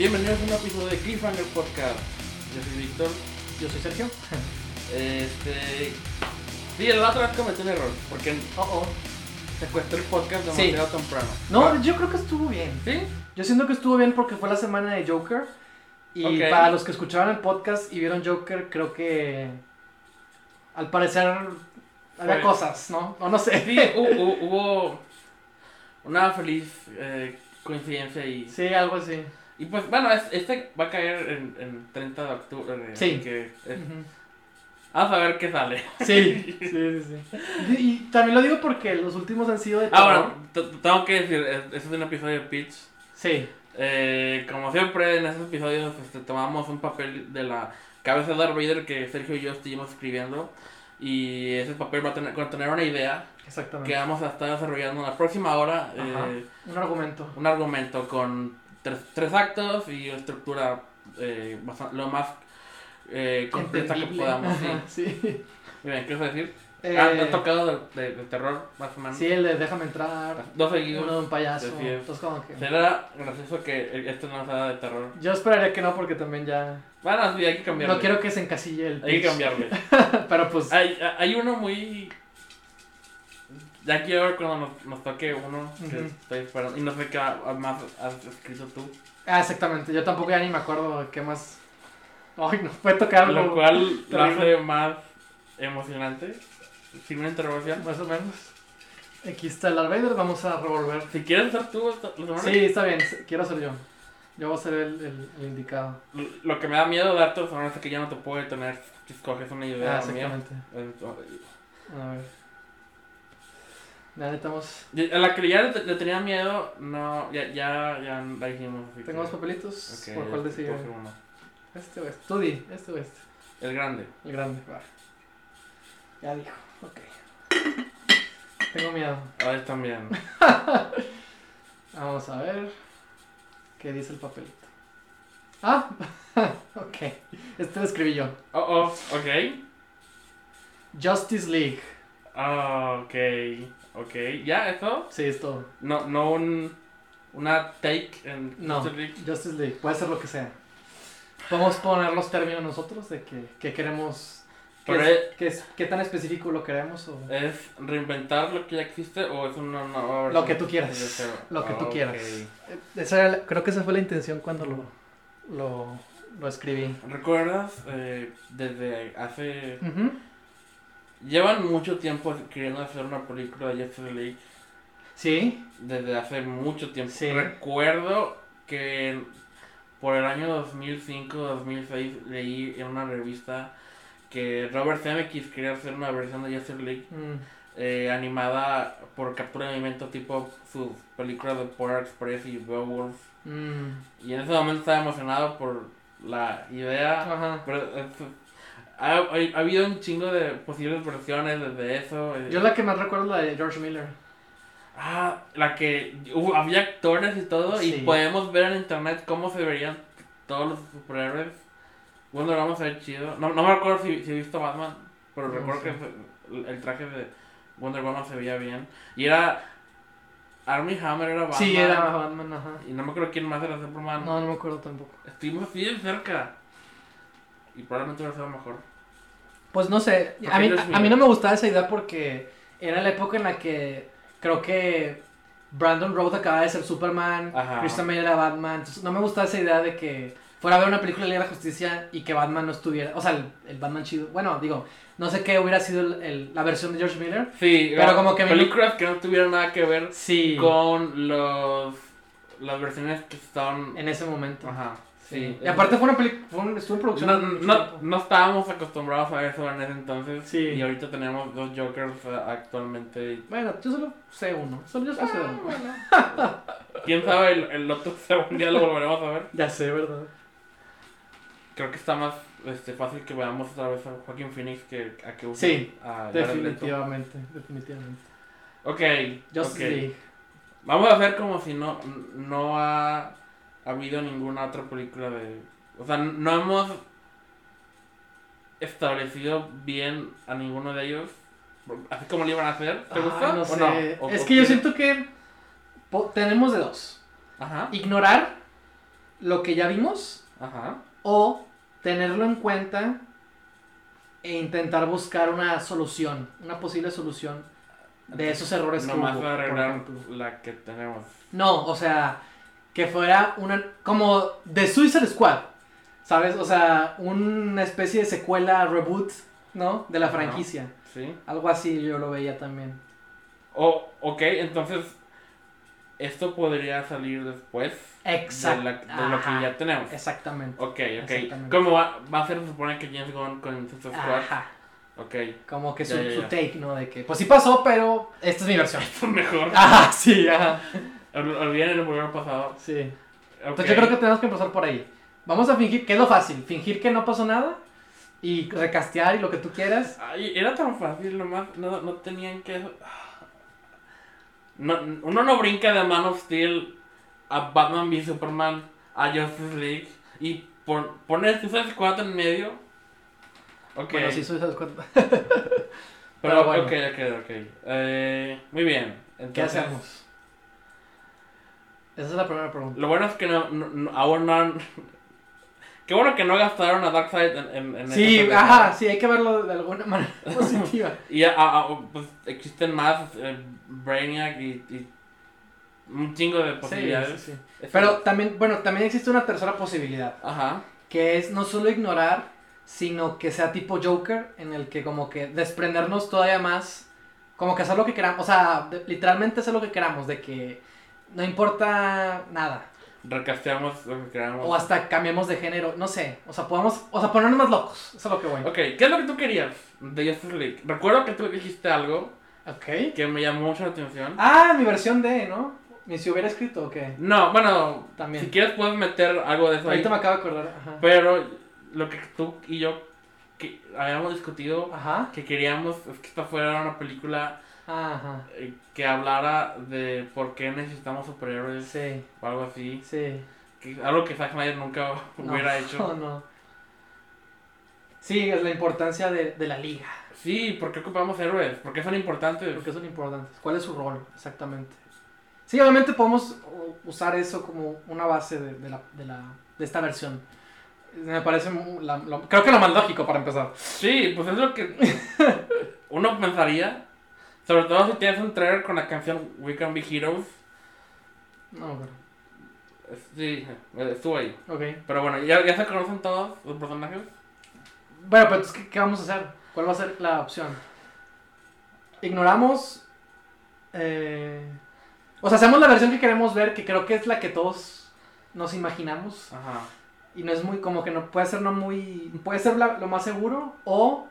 Bienvenidos a un episodio de Cliffhanger Podcast. Yo soy Víctor. Yo soy Sergio. Este. Sí, la otra vez cometí un error. Porque Oh, oh. secuestré el podcast Sí. demasiado temprano. No, yo creo que estuvo bien. ¿Sí? Yo siento que estuvo bien porque fue la semana de Joker. Y Ok. para los que escucharon el podcast y vieron Joker, creo que al parecer había Fue- cosas, ¿no? O no sé. Sí, hu- hu- hubo una feliz eh, coincidencia y. Sí, algo así. Y pues bueno, es- este va a caer en, en 30 de octubre. Sí. así que es- vamos a ver qué sale. Sí, sí, sí, sí. Y, y también lo digo porque los últimos han sido de Ah, terror. bueno, tengo que decir, es- este es un episodio de Pitch. Sí, Eh, como siempre en esos episodios este, tomamos un papel de la cabeza de Darth Vader que Sergio y yo estuvimos escribiendo y ese papel va a tener, contener una idea exactamente. que vamos a estar desarrollando en la próxima hora, eh, Un argumento. un argumento con tres, tres actos y estructura eh, bastan- lo más eh, completa que podamos. Sí. Sí. Bien, ¿qué vas a decir? Eh, Ah, ¿te ha tocado de, de- de terror más o menos? sí, el de déjame entrar. Dos seguidos. Uno de un payaso. Entonces, como que. Será gracioso que esto no sea de terror. Yo esperaría que no, porque también ya. Bueno, sí, hay que cambiarlo. No quiero que se encasille el. Hay que pitch. cambiarle. Pero pues. Hay, hay uno muy. Ya quiero ver cuando nos, nos toque uno que estoy esperando. Y no sé qué más has escrito tú. Ah, exactamente. Yo tampoco ya ni me acuerdo qué más. Ay, no puede tocar algo. Lo cual lo hace más emocionante. Sin una interrogación. Más o menos. Aquí está el Darth Vader, vamos a revolver. Si quieres hacer tú Sí, está bien, quiero ser yo. Yo voy a ser el, el, el indicado. Lo que me da miedo darte los honores es que ya no te puedo detener si escoges una idea Ah, exactamente. A ver. Ya necesitamos. A la que ya le, le tenía miedo, no, ya, ya, ya la dijimos. ¿Tengo que- papelitos? ¿Por cuál uno. Este o este. Tú di, este o este. El grande. El grande. Va. Ya dijo. Ok. Tengo miedo. A ver también. Vamos a ver. ¿Qué dice el papelito? Ah, ok. Este lo escribí yo. Oh, oh, ok. Justice League. Ah, ok. Ok. ¿Ya eso? Sí, es todo. No, no un, una take en No, Justice League. Justice League. Puede ser lo que sea. Podemos poner los términos nosotros de que, que queremos. ¿Qué, es- es- qué es- qué tan específico lo queremos? O... ¿Es reinventar lo que ya existe o es una nueva versión Lo que tú quieras, cero? lo que tú Ah, quieras. Esa la- creo que esa fue la intención cuando lo, lo, lo escribí. ¿Recuerdas eh, desde hace... Ujú. Llevan mucho tiempo queriendo hacer una película de Justice League Sí, desde hace mucho tiempo. Sí. Recuerdo que por el año 2005-2006 leí en una revista que Robert Zemeckis quería hacer una versión de Justice League mm, eh, animada por captura de movimiento tipo sus películas de Polar Express y Beowulf. mm, Y en ese momento estaba emocionado por la idea. ajá. Pero eh, ha, ha- ha habido un chingo de posibles versiones desde eso. eh. Yo la que más recuerdo es la de George Miller. Ah, la que hubo- había actores y todo Sí. y podemos ver en internet cómo se verían todos los superhéroes. Bueno, vamos a ver chido. No, no me acuerdo si, si he visto Batman, pero No recuerdo sé. que el traje de Wonder Woman se veía bien. Y era Army Hammer era Batman. Sí, era Batman, ajá. Y no me acuerdo quién más era Superman. No, no me acuerdo tampoco. Estuvimos de cerca. Y probablemente hubiera sido mejor. Pues no sé, a mí, a, mí no me gustaba esa idea porque era la época en la que creo que Brandon Road acababa de ser Superman, Ajá. Christian Bale era Batman, entonces no me gustaba esa idea de que fuera a ver una película de la Justicia y que Batman no estuviera, o sea, el, el Batman chido, bueno, digo, no sé qué hubiera sido el- el- la versión de George Miller. Sí, Pero como que películas que no tuvieran nada que ver Sí, con los las versiones que estaban en ese momento. ajá Sí. Y aparte fue una película, estuvo en producción. no, no, no estábamos acostumbrados a eso en ese entonces Sí. y ahorita tenemos dos Jokers eh, actualmente Bueno, yo solo sé uno, solo yo sé Ah, uno. quién sabe el, el otro segundo día lo volveremos a ver Ya sé, ¿verdad? creo que está más este, fácil que veamos otra vez a Joaquin Phoenix que a que Sí, a. Definitivamente, definitivamente. ok Justice ok. League. Vamos a hacer como si no, no ha habido ninguna otra película de... O sea, no hemos establecido bien a ninguno de ellos. Así como lo iban a hacer. ¿Te gusta? no ¿O sé. no? ¿O- es que yo siento que tenemos de dos. Ajá. Ignorar lo que ya vimos Ajá. o tenerlo en cuenta e intentar buscar una solución, una posible solución de esos errores que Nomás hubo, por arreglar la que tenemos. No, o sea, que fuera una como de Suicide Squad, ¿sabes? O sea, una especie de secuela reboot, ¿no? De la franquicia. ¿Sí? Algo así yo lo veía también. O, ok, entonces. Esto podría salir después Exacto. de, la- de lo que ya tenemos. Exactamente. Ok, ok. Exactamente. ¿Cómo va, va a ser, se supone que James Gunn con Suicide Squad? Ajá. Ok. Como que su, Ya, ya, su take, ¿no? De que, pues sí pasó, pero esta es mi versión. Esto es mejor. Ajá, sí, ajá. Ol- Olviden el programa pasado. Sí. Ok. Entonces yo creo que tenemos que empezar por ahí. Vamos a fingir, que es lo fácil, fingir que no pasó nada y recastear y lo que tú quieras. Ay, era tan fácil, nomás no, no tenían que... No, uno no brinca de Man of Steel a Batman v Superman a Justice League y pon, poner Suicide Squad en medio. Ok, Bueno, sí, Suicide Squad. pero, pero bueno. ok, ok, ok. Eh, muy bien. ¿Qué Entonces, hacemos? Esa es la primera pregunta. Lo bueno es que no, no, no- aún no han... Qué bueno que no gastaron a Darkseid en, en, en Sí, ajá, sí, hay que verlo de alguna manera positiva. Y a- a- a- pues, existen más eh, Brainiac y, y un chingo de posibilidades. sí, sí. Es- Pero también, bueno, también existe una tercera posibilidad, Ajá. que es no solo ignorar, sino que sea tipo Joker, en el que como que desprendernos todavía más, como que hacer lo que queramos, o sea, de- literalmente hacer lo que queramos, de que no importa nada. Recasteamos lo que queramos. O hasta cambiemos de género, no sé. O sea, podemos, o sea, ponernos más locos. Eso es lo que voy. Ok, ¿qué es lo que tú querías de Justice League? Recuerdo que tú dijiste algo Ok. que me llamó mucho la atención. Ah, mi versión de, ¿no? Ni si hubiera escrito o qué. No, bueno, También. si quieres puedes meter algo de eso ahí. Ahorita me acabo de acordar. Ajá. Pero lo que tú y yo que habíamos discutido Ajá. que queríamos es que esta fuera una película Ajá. eh, que hablara de por qué necesitamos superhéroes Sí, o algo así. sí. Que, algo que Zack Snyder nunca No, hubiera hecho. No, no. Sí, es la importancia de, de la liga. Sí, ¿por qué ocupamos héroes? ¿Por qué son importantes? Porque son importantes. ¿Cuál es su rol? Exactamente. Sí, obviamente podemos usar eso como una base de, de la, de, la, de esta versión. Me parece, la- lo- creo que lo más lógico para empezar. Sí, pues es lo que uno pensaría. Sobre todo si tienes un trailer con la canción We Can Be Heroes. No, pero, Sí, eh, estuvo ahí. ok. Pero bueno, ¿ya, ya se conocen todos los personajes? Bueno, pero entonces, ¿qué, qué vamos a hacer? ¿Cuál va a ser la opción? Ignoramos. eh, o sea, hacemos la versión que queremos ver, que creo que es la que todos nos imaginamos. Ajá. Y no es muy, como que no puede ser no muy. Puede ser la- lo más seguro. O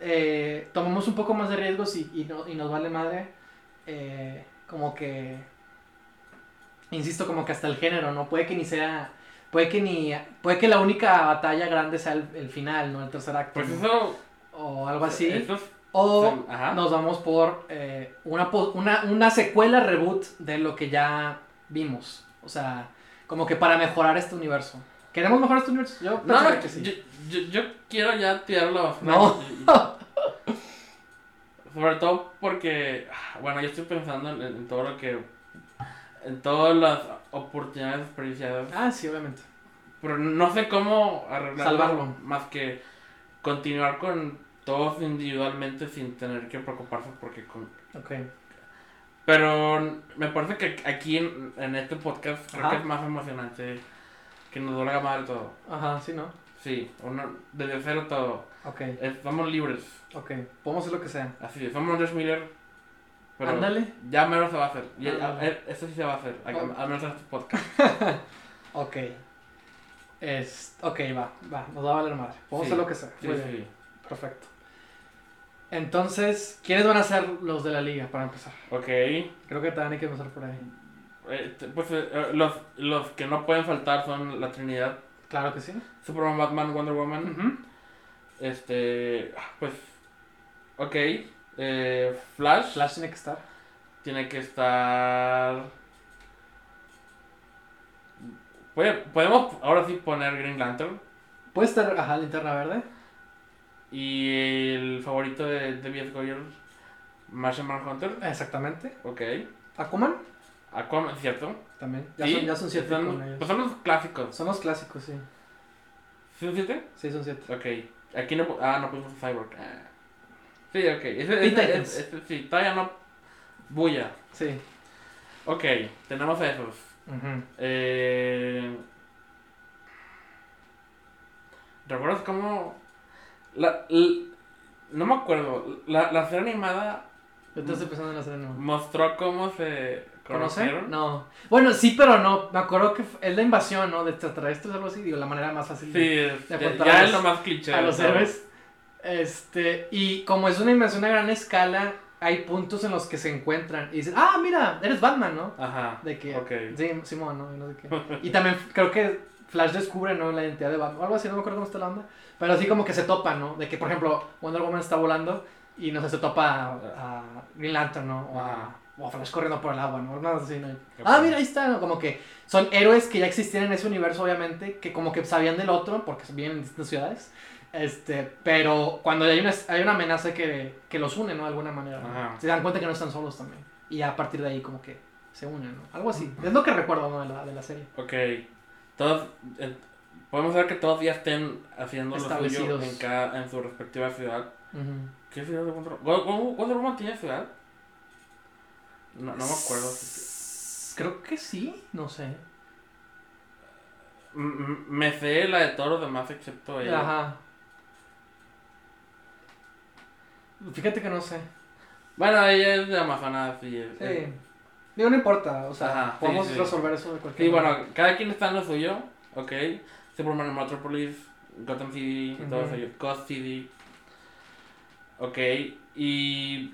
eh, tomamos un poco más de riesgos y, y, no- y nos vale madre. eh, como que. Insisto, como que hasta el género, ¿no? Puede que ni sea. Puede que ni. Puede que la única batalla grande sea el, el final, ¿no? El tercer acto. Pues ¿no? eso. o algo así. Eso es- O Ajá. nos vamos por eh, una, una, una secuela reboot de lo que ya vimos. O sea, como que para mejorar este universo. ¿Queremos mejorar universo? Yo No, no, que sí. yo, yo, yo quiero ya tirar la basura. No. Sobre todo porque, ah, bueno, yo estoy pensando en, en todo lo que. En todas las oportunidades desperdiciadas. Ah, sí, obviamente. Pero no sé cómo arreglarlo. Salvarlo. Más que continuar con todos individualmente sin tener que preocuparse porque con... Ok. Pero me parece que aquí en, en este podcast creo que es más emocionante que nos duele madre todo. Ajá, sí, ¿no? Sí, uno, desde cero todo. Ok, Es- somos libres. ok. Podemos hacer lo que sea. Así es, somos Andrés Miller. Pero Ándale. ya menos se va a hacer. Ándale. eh, esto sí se va a hacer. Al, Oh. al menos en este podcast. Ok. Es, ok, va, va. Nos va a valer madre. Podemos Sí, hacer lo que sea. Sí, Muy bien. sí. Perfecto. Entonces, ¿quiénes van a ser los de la liga para empezar? Ok. Creo que también hay que empezar por ahí. Eh, pues eh, eh, los, los que no pueden faltar son la Trinidad. Claro que sí. Superman, Batman, Wonder Woman. Este. ah, Pues. Ok. eh, Flash, Flash tiene que estar. tiene que estar. Podemos ahora sí poner Green Lantern. Puede estar, ajá, linterna verde. Y el favorito de David Goyer, Martian Manhunter. Exactamente. Ok. Aquaman. Aquaman, ¿cierto? También. Ya, ¿Sí? son, ya son siete Son- con ellos. Pues son los clásicos. Son los clásicos, sí. ¿Sí son siete? Sí, son siete. Ok. Aquí no. Ah, no pusimos a Cyborg. Ah. Sí, ok. Ese, ese, ese- ese- sí, todavía no. Bulla. Sí. Ok, tenemos esos. Ujú. Eh, ¿Recuerdas cómo.? La, l- no me acuerdo. La, la serie animada estoy pensando en la serie nueva. mostró cómo se ¿Conocer? No. Bueno, sí, pero no. Me acuerdo que es la invasión, ¿no? De extraterrestres algo así. Digo, la manera más fácil Sí, de, de ya, ya a es los- lo más cliché. a los ¿sabes? héroes. Este, y como es una invasión a gran escala, hay puntos en los que se encuentran y dicen, ah, mira, eres Batman, ¿no? Ajá. De que, Ok. sí, Simón, ¿no? Y no sé qué. Y también creo que Flash descubre, ¿no? La identidad de Batman, o algo así, no me acuerdo cómo está la onda. Pero así como que se topan, ¿no? De que, por ejemplo, Wonder Woman está volando y no sé, se topa a, a Green Lantern, ¿no? O a. o Flash corriendo por el agua, ¿no? ¿no? Qué Ah, mira, ahí está, ¿no? Como que son héroes que ya existían en ese universo, obviamente, que como que sabían del otro, porque viven en distintas ciudades. Este, pero cuando hay una, hay una amenaza que, que los une, ¿no? De alguna manera. ¿no? Se dan cuenta que no están solos también. Y a partir de ahí como que se unen, ¿no? Algo así. Es lo que recuerdo, ¿no? De la, de la serie. Ok. Todos. eh, podemos ver que todos ya estén haciendo lo suyo Establecidos. en, cada, en su respectiva ciudad. ¿Qué ciudad de Wonder Woman? ¿Wonder- ¿Wonder Woman tiene ciudad? No, no me acuerdo. Creo que sí, no sé. M- m- Me sé la de todos los demás excepto ella. Ajá. Fíjate que no sé. Bueno, ella es de Amazonas y es- Sí. Digo, no importa, o sea, Ajá, sí, podemos sí. resolver eso de cualquier Sí, manera. bueno, cada quien está en lo suyo, ok. Superman en Metropolis, Gotham City, y todos Ujú. ellos, Ghost City. Ok, y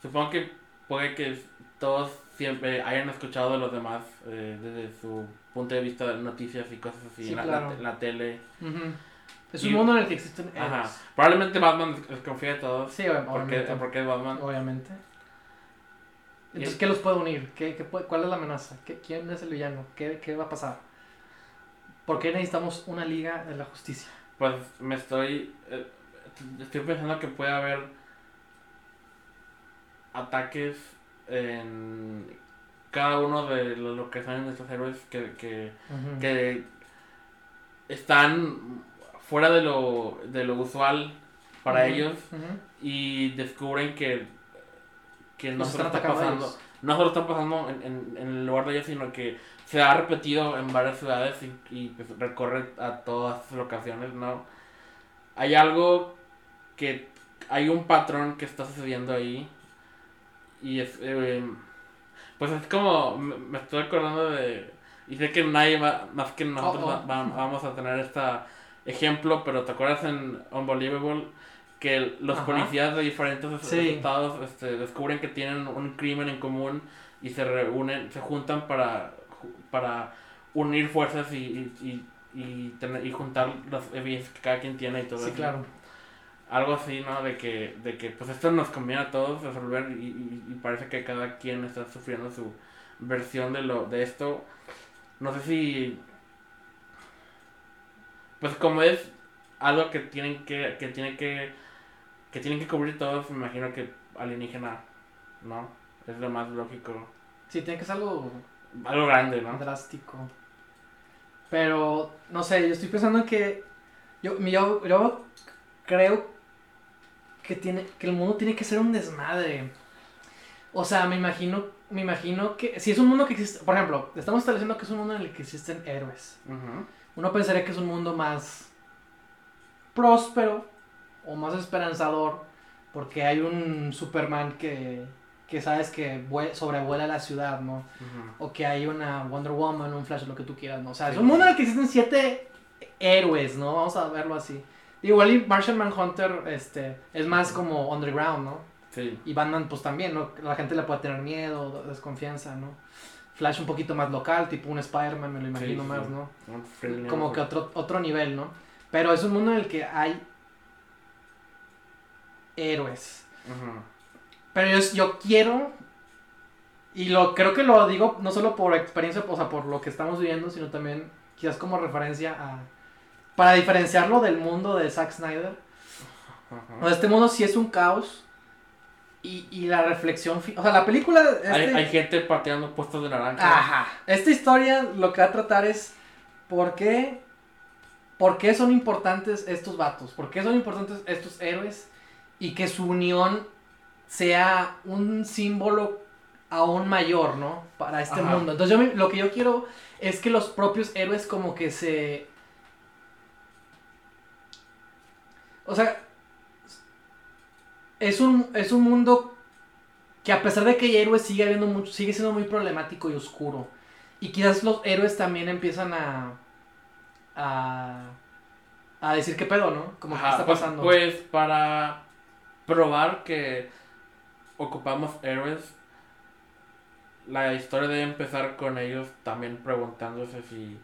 supongo que puede que todos siempre hayan escuchado de los demás eh, desde su punto de vista de noticias y cosas así, Sí, en la, claro. la la tele. Ujú. Es Y- un mundo en el que existen Ajá. Probablemente Batman desconfía de todos. Sí, porque, obviamente. porque es Batman. Obviamente. Entonces, ¿qué los puede unir? ¿Qué, qué puede- ¿Cuál es la amenaza? ¿Qué- ¿Quién es el villano? ¿Qué, ¿Qué va a pasar? ¿Por qué necesitamos una liga de la justicia? Pues me estoy. eh, estoy pensando que puede haber ataques en cada uno de los lo que son estos héroes que, que, que están fuera de lo, de lo usual para ellos y descubren que, que no solo está pasando, no solo está pasando en, en, en el lugar de ellos, sino que se ha repetido en varias ciudades y, y, pues, recorre a todas sus locaciones, ¿no? Hay algo que hay un patrón que está sucediendo ahí y es eh, pues es como me, me estoy acordando de y sé que nadie va- más que nosotros Oh, oh. va- va- vamos a tener este ejemplo pero te acuerdas en Unbelievable que los Ajá. policías de diferentes Sí. estados este, descubren que tienen un crimen en común y se reúnen se juntan para para unir fuerzas y, y, y, y tener, y juntar las evidencias que cada quien tiene y todo Sí, eso claro. Algo así, ¿no? De que, de que pues esto nos conviene a todos resolver y, y, y parece que cada quien está sufriendo su versión de lo de esto. No sé si pues como es algo que tienen que que tienen que que tienen que cubrir todos, me imagino que alienígena, ¿no? Es lo más lógico. Sí, tiene que ser algo Algo grande, ¿no? drástico. Pero, no sé, yo estoy pensando en que. Yo, yo, yo creo que, tiene, que el mundo tiene que ser un desmadre. O sea, me imagino, me imagino que. Si es un mundo que existe. Por ejemplo, estamos estableciendo que es un mundo en el que existen héroes. Uno pensaría que es un mundo más próspero o más esperanzador porque hay un Superman que, que sabes que vue- sobrevuela la ciudad, ¿no? O que hay una Wonder Woman, un Flash, lo que tú quieras, ¿no? O sea, es un mundo en el que existen siete héroes, ¿no? Vamos a verlo así. Igual y Martian Manhunter este, es más como underground, ¿no? Sí. Y Batman pues también, ¿no? La gente le puede tener miedo, desconfianza, ¿no? Flash un poquito más local, tipo un Spider-Man, me lo imagino sí, más. ¿no? Friendly Como que otro, otro nivel, ¿no? Pero es un mundo en el que hay héroes. Ujú. Pero yo, yo quiero, y lo creo que lo digo no solo por experiencia, o sea, por lo que estamos viviendo, sino también quizás como referencia a... Para diferenciarlo del mundo de Zack Snyder. Sea, este mundo sí es un caos, y, y la reflexión, o sea, la película... Hay, este- hay gente pateando puestos de naranja. Ajá. Esta historia lo que va a tratar es por qué, por qué son importantes estos vatos, por qué son importantes estos héroes y que su unión sea un símbolo aún mayor, ¿no? Para este Ajá. mundo. Entonces yo lo que yo quiero es que los propios héroes como que se... O sea, es un, es un mundo que a pesar de que hay héroes sigue habiendo mucho, sigue siendo muy problemático y oscuro. Y quizás los héroes también empiezan a a, a decir qué pedo, ¿no? Como que Ajá, está pues- pasando. Pues, para probar que ocupamos héroes, la historia debe empezar con ellos también preguntándose si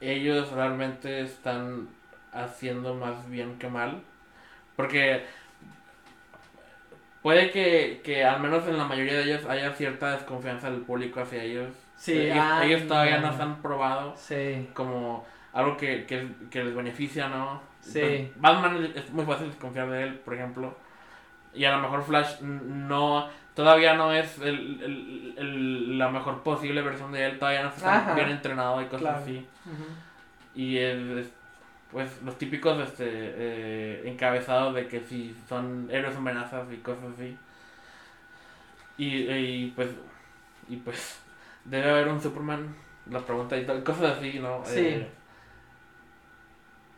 ellos realmente están haciendo más bien que mal. Porque puede que, que al menos en la mayoría de ellos haya cierta desconfianza del público hacia ellos. sí, ellos, ah, ellos todavía no se han probado Sí, como algo que, que, que les beneficia, ¿no? Sí. Pues, Batman es muy fácil desconfiar de él, por ejemplo. Y a lo mejor Flash no, todavía no es el, el- el- la mejor posible versión de él, todavía no está Ajá. bien entrenado y cosas Claro. así. Y es, es, pues los típicos este, eh, encabezados de que si son héroes o amenazas y cosas así. Y, y pues, y pues debe haber un Superman, la pregunta y to- cosas así, ¿no? Sí. Eh,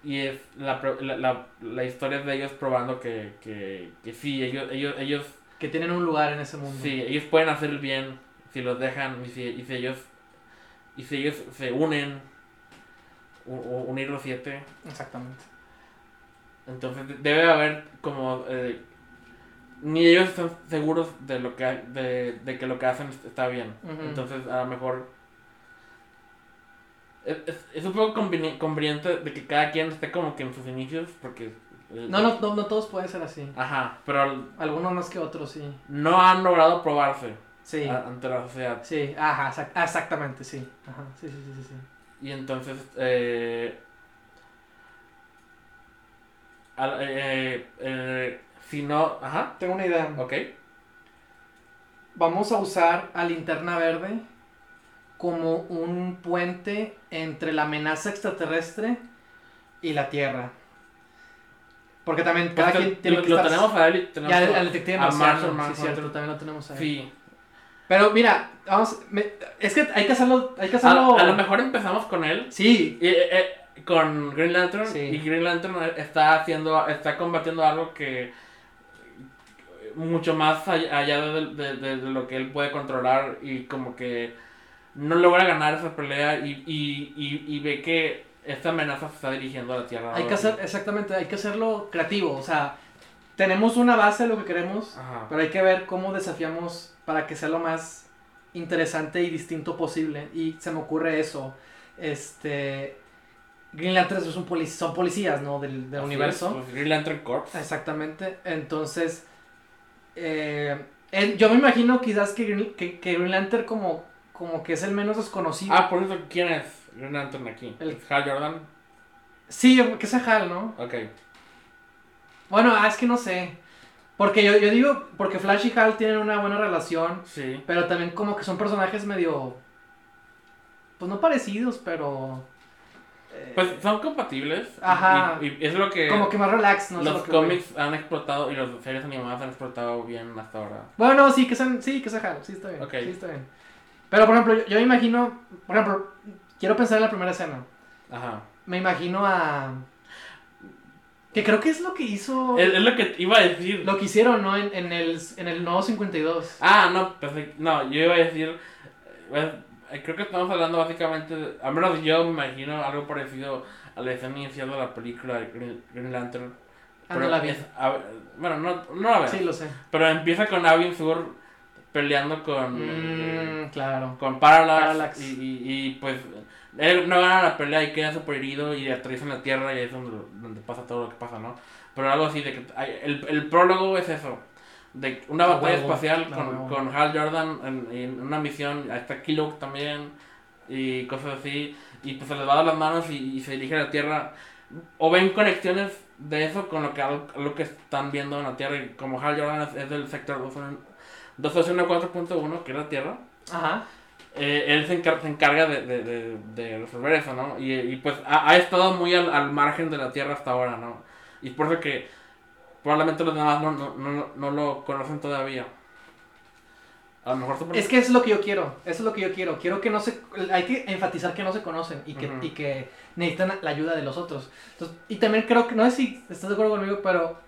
y es la, la, la, la historia de ellos probando que, que, que sí, ellos, ellos, ellos, Que tienen un lugar en ese mundo. sí, ellos pueden hacer el bien si los dejan y si, y si ellos, y si ellos se unen, u- u- unir los siete. Exactamente. Entonces de- debe haber como eh, ni ellos están seguros de lo que de, de que lo que hacen est- está bien. Entonces a lo mejor es, es, es un poco conveni- conveniente de que cada quien esté como que en sus inicios porque eh, No, no, no, no todos pueden ser así. ajá, pero Algunos más que otros, sí. no han logrado probarse Sí. a- ante la sociedad. Sí, ajá, exac- exactamente, sí. Ajá, sí, sí, sí, sí, sí. Y entonces eh, al- eh, eh, si no, ajá, Tengo una idea. ok. Vamos a usar a Linterna Verde como un puente entre la amenaza extraterrestre y la Tierra. Porque también cada Pues, quien lo, tiene lo que estar- tenemos a él y tenemos Ya al, a- al detective a Marciano, Martian sí, cierto, también lo tenemos ahí. Sí. Pero mira, vamos, me- es que hay que hacerlo, hay que hacerlo. a lo mejor empezamos con él. Sí, y, eh, eh, con Green Lantern. Sí. Y Green Lantern está haciendo. Está combatiendo algo que. Mucho más allá de, de- de- de lo que él puede controlar. Y como que. No logra ganar esa pelea. Y, y, y, y ve que esta amenaza se está dirigiendo a la Tierra. hay que hacer, exactamente, hay que hacerlo creativo. O sea, tenemos una base de lo que queremos, Ajá. pero hay que ver cómo desafiamos para que sea lo más interesante y distinto posible. Y se me ocurre eso. Este. Green Lantern es un polic- son policías, ¿no? Del, universo. es, pues, Green Lantern Corps. Exactamente. Entonces, eh, él- yo me imagino quizás que Green, que, que Green Lantern como, como que es el menos desconocido. Ah, por eso, ¿quién es Green Lantern aquí? El- Hal Jordan. Sí, que es Hal, ¿no? Ok. Bueno, ah, es que no sé. Porque yo, yo digo, porque Flash y Hal tienen una buena relación, Sí. pero también como que son personajes medio... Pues no parecidos, pero... eh, Pues son compatibles. Ajá. Y, y es lo que. como que más relax, ¿no? Los cómics han explotado y las series animadas han explotado bien hasta ahora. Bueno, no, sí, que sean, sí, que sea Hal, sí está bien. Sí está bien. Pero por ejemplo, yo, yo me imagino, por ejemplo, quiero pensar en la primera escena. Ajá. Me imagino a... Que creo que es lo que hizo... Es, es lo que iba a decir. Lo que hicieron, ¿no? En, en, el, en el nuevo 52. Ah, no, perfecto. No, yo iba a decir. eh, pues, eh, creo que estamos hablando básicamente. de- al menos yo me imagino algo parecido a la escena inicial de la película de Green, Green Lantern. Ah, no la vi. es- a ver, bueno, no, no la veo. Sí, lo sé. Pero empieza con Avin Sur peleando con. Mm, claro. con Parallax, Parallax. Y, y, y, pues él no gana la pelea y queda súper herido y en la tierra y es donde, donde pasa todo lo que pasa, ¿no? Pero algo así de que hay- el, el prólogo es eso, de una batalla huevo, espacial con, con Hal Jordan en, en una misión, ahí está Killuck también y cosas así y pues se les va a dar las manos y, y se dirige a la tierra. o ven conexiones de eso con lo que, lo que están viendo en la Tierra. Y como Hal Jordan es, es del sector 214.1, que es la Tierra, Ajá. Eh, él se, encar- se encarga de, de, de, de resolver eso, ¿no? Y, y pues ha, ha estado muy al, al margen de la Tierra hasta ahora, ¿no? Y por eso que probablemente los demás no, no, no, no lo conocen todavía. A lo mejor Es que eso es lo que yo quiero, eso es lo que yo quiero. Quiero que no se, hay que enfatizar que no se conocen y que, Ujú. y que necesitan la ayuda de los otros. Entonces, y también creo que, no sé si estás de acuerdo conmigo, pero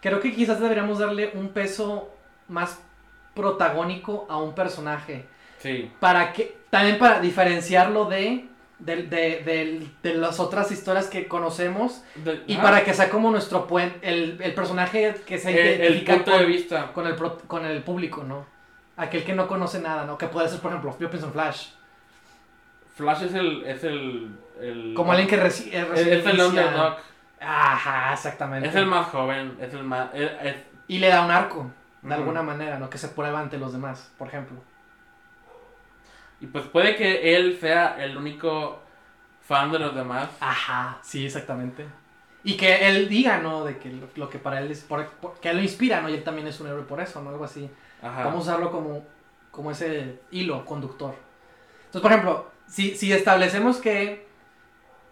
creo que quizás deberíamos darle un peso más protagónico a un personaje. Sí. Para que, también para diferenciarlo de, de, de, de- de las otras historias que conocemos y para que sea como nuestro puente, el, el personaje que se el identifica punto con, de vista. con el, pro- con el público, ¿no? Aquel que no conoce nada, ¿no? Que puede ser, por ejemplo, yo pienso en Flash. Flash es el. Es el, el Como alguien que reci- eh, es, recibe es el underdog. Ajá, exactamente. Es el más joven. Es el más. es- es- Y le da un arco, de alguna manera, ¿no? Que se prueba ante los demás, por ejemplo. Y pues puede que él sea el único fan de los demás. Ajá, sí, exactamente. Y que él diga, ¿no? De que lo, lo que para él es. por- por- que él lo inspira, ¿no? Y él también es un héroe por eso, ¿no? Algo así. Ajá. Vamos a usarlo como, como ese hilo conductor. Entonces, por ejemplo, si, si establecemos que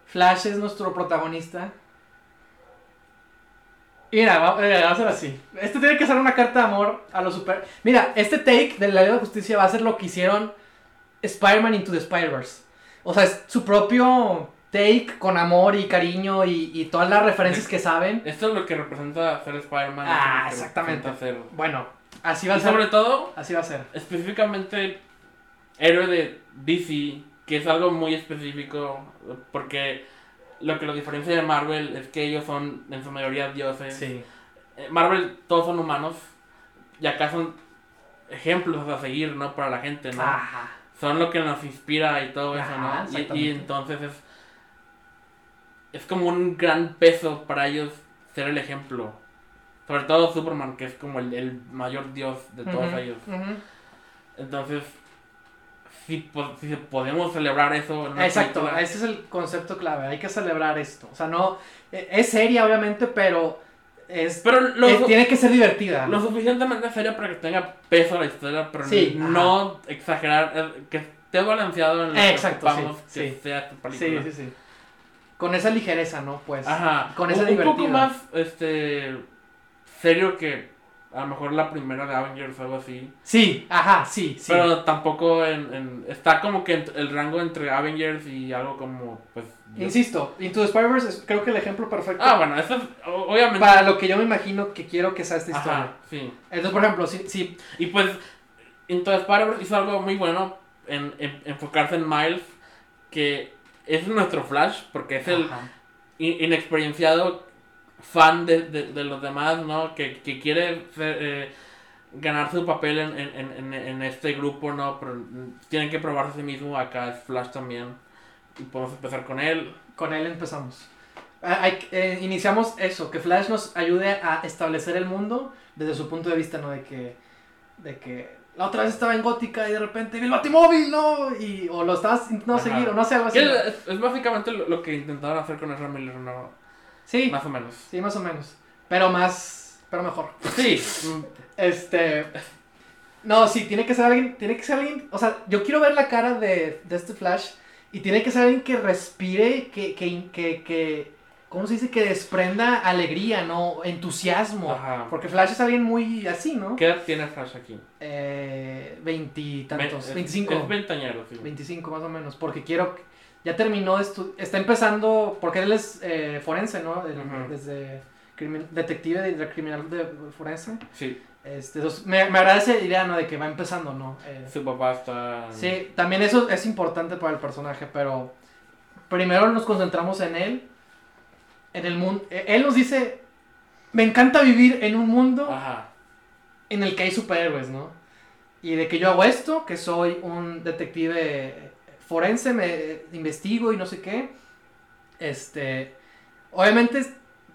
Flash es nuestro protagonista. Mira, eh, va a ser así. Este tiene que ser una carta de amor a los super. Mira, este take de la Liga de Justicia va a ser lo que hicieron Spider-Man Into the Spider-Verse. O sea, es su propio take con amor y cariño y, y todas las referencias que saben. Esto es lo que representa ser Spider-Man. Ah, exactamente. ser- Bueno, así va a Y sobre ser. todo, Así va a ser. específicamente, héroe de DC, que es algo muy específico, porque lo que lo diferencia de Marvel es que ellos son en su mayoría dioses. Sí. Eh, Marvel, todos son humanos, y acá son ejemplos a seguir, ¿no? Para la gente, ¿no? Ajá. Son lo que nos inspira y todo eso, ¿no? Y- Y, entonces es, es como un gran peso para ellos ser el ejemplo. Sobre todo Superman, que es como el, el mayor dios de todos ellos. ujú. Entonces, si, po- si podemos celebrar eso en Exacto, película, ese es el concepto clave, hay que celebrar esto. O sea, no, eh, es seria obviamente, pero es, Pero lo, eh, tiene que ser divertida. lo suficientemente seria para que tenga peso la historia, pero Sí, no exagerar, eh, que esté balanceado en lo Eh, que exacto, ocupamos sí, que sí. sea sí, película. sí, sí. Con esa ligereza, ¿no? Pues. Ajá. Con esa un, un poco más este serio que a lo mejor la primera de Avengers o algo así. Sí, ajá, sí, sí. Pero tampoco en, en- está como que el rango entre Avengers y algo como pues yo- Insisto, Into the Spider-Verse es creo que el ejemplo perfecto Ah, bueno, eso es obviamente para lo que yo me imagino que quiero que sea esta historia. Ajá, sí. Entonces, por ejemplo, si, si Y pues Into the Spider-Verse hizo algo muy bueno en, en enfocarse en Miles que es nuestro Flash porque es el Ajá. inexperienciado fan de, de, de los demás, ¿no? Que, que quiere eh, ganar su papel en, en, en, en este grupo, ¿no? Pero tienen que probarse a sí mismo, acá es Flash también. Y podemos empezar con él. Con él empezamos. Ah, hay eh, iniciamos eso, que Flash nos ayude a establecer el mundo desde su punto de vista, ¿no? De que, de que la otra vez estaba en Gótica y de repente vi el Batimóvil, ¿no? Y, o lo estabas intentando Ajá. seguir, o no sé, algo así. Es, es básicamente lo, lo que intentaron hacer con Ezra Miller, ¿no? Sí, Más o menos. sí, más o menos. Pero más, pero mejor. Sí. Este. No, sí, tiene que ser alguien. Tiene que ser alguien. O sea, yo quiero ver la cara de, de este Flash. Y tiene que ser alguien que respire, que, que, que, que. ¿Cómo se dice? Que desprenda alegría, ¿no? Entusiasmo. Ajá. Porque Flash es alguien muy así, ¿no? ¿Qué edad tiene Flash aquí? Eh. Veintitantos. Veinticinco. Es veintañero, sí. 25 más o menos. Porque quiero. Ya terminó Está empezando. Porque él es eh, forense, ¿no? El-. Desde. detective de, de criminal de forense. Sí, Este, entonces, me, me agrada esa idea, ¿no? De que va empezando, ¿no? Eh, su papá está... sí, también eso es importante para el personaje, pero primero nos concentramos en él, en el mundo. Él nos dice, me encanta vivir en un mundo Ajá. en el que hay superhéroes, ¿no? Y de que yo hago esto, que soy un detective forense, me investigo y no sé qué. Este, obviamente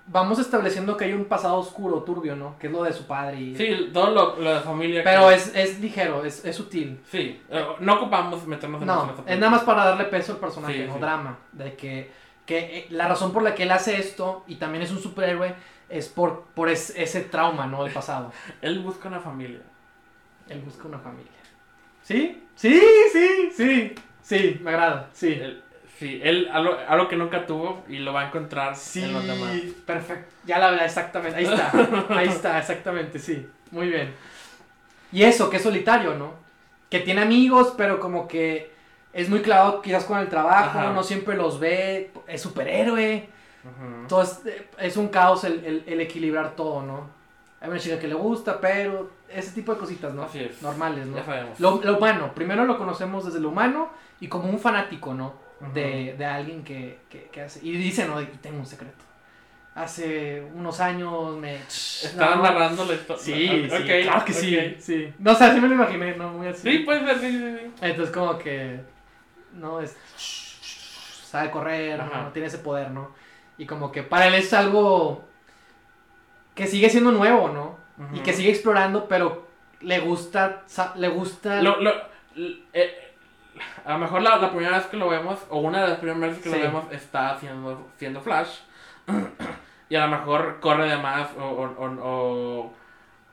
vamos estableciendo que hay un pasado oscuro, turbio, ¿no? Que es lo de su padre. Y, Sí, todo lo, lo de familia. Pero que- es, es ligero, es, es sutil. Sí, eh, no ocupamos meternos en No, es nada más para darle peso al personaje, Sí, no sí. drama. De que que eh, la razón por la que él hace esto y también es un superhéroe es por, por es- ese trauma, ¿no? Del pasado. Él busca una familia. Él busca una familia. ¿Sí? Sí, sí, sí. Sí, me agrada. Sí. Él- sí, él algo, algo que nunca tuvo y lo va a encontrar Sí, en los demás. perfecto. Ya la verdad, exactamente. Ahí está. Ahí está, exactamente, sí. Muy bien. Y eso, que es solitario, ¿no? Que tiene amigos, pero como que es muy clavado quizás con el trabajo, Ajá. no siempre los ve, es superhéroe. Entonces, eh, es un caos el, el- el equilibrar todo, ¿no? Hay una chica que le gusta, pero ese tipo de cositas, ¿no? Así es. Normales, ¿no? Ya sabemos. Lo, lo humano, primero lo conocemos desde lo humano y como un fanático, ¿no? De, de alguien que, que, que hace. Y dice, no, y tengo un secreto. Hace unos años me. Estaban no. narrando la historia. Sí, sí, Ok, claro que sí. No, o sea, sí me lo imaginé, ¿no? Muy así. Sí, puede ser, sí, sí, sí. Entonces, como que. No, es. Sabe correr. ¿no? Tiene ese poder, ¿no? Y como que para él es algo. Que sigue siendo nuevo, ¿no? Y que sigue explorando, pero le gusta. Le gusta. Lo, lo, eh, a lo mejor la, la primera vez que lo vemos, o una de las primeras veces que Sí. lo vemos, está haciendo, siendo Flash. y a lo mejor corre de más o, o, o,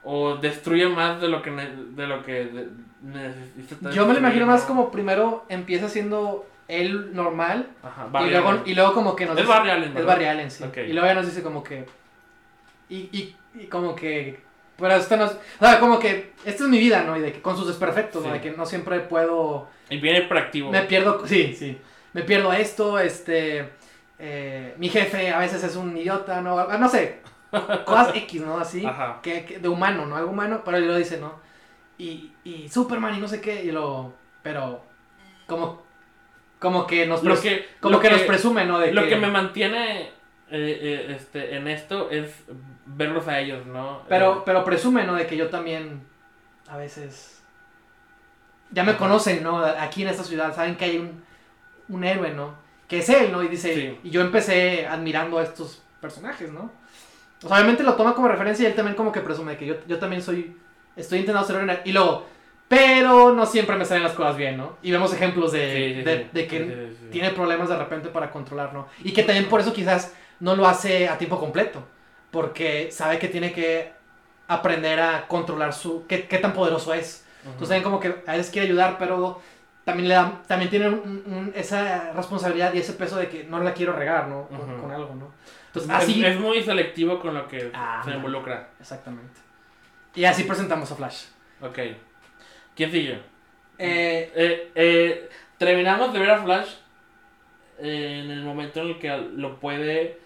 o- destruye más de lo que, ne- de lo que necesita. Yo me lo imagino más ¿no? como primero empieza siendo él normal. Ajá, Y luego, y luego como que nos Es dice- Barry Allen, Es. Barry Allen, sí. Y luego ya nos dice como que... Y, y, y como que... Pero esto no es... O sea, como que... Esta es mi vida, ¿no? Y de que con sus desperfectos, ¿no? Sí. De que no siempre puedo... Y viene proactivo. Me pierdo... Sí, sí. Me pierdo esto, este... eh, mi jefe a veces es un idiota, ¿no? Ah, No sé. Cosas X, ¿no? Así. Ajá. Que, que de humano, ¿no? Algo humano, pero él lo dice, ¿no? Y, y Superman y no sé qué, y lo... Pero... Como... Como que nos... Lo que, como lo que, nos presume, ¿no? De Lo que me mantiene eh, eh, este, en esto es verlos a ellos, ¿no? Pero, pero presume, ¿no? De que yo también a veces... Ya me conocen, ¿no? Aquí en esta ciudad, saben que hay un, un héroe, ¿no? Que es él, ¿no? Y dice... Sí. Y yo empecé admirando a estos personajes, ¿no? O sea, obviamente lo toma como referencia y él también como que presume que yo, yo también soy... Estoy intentando ser héroe. Y luego... Pero no siempre me salen las cosas bien, ¿no? Y vemos ejemplos de, sí, sí, de, que tiene problemas de repente para controlar, ¿no? Y que también por eso quizás no lo hace a tiempo completo, porque sabe que tiene que aprender a controlar su... qué, qué tan poderoso es. Entonces también como que a veces quiere ayudar, pero también le da, también tiene un- un- esa responsabilidad y ese peso de que no la quiero regar, ¿no? Con, algo, ¿no? Entonces Es- así... es, muy selectivo con lo que Ah, se no. involucra. Exactamente. Y así presentamos a Flash. Ok. ¿Quién sigue? Eh, Eh, eh, terminamos de ver a Flash en el momento en el que lo puede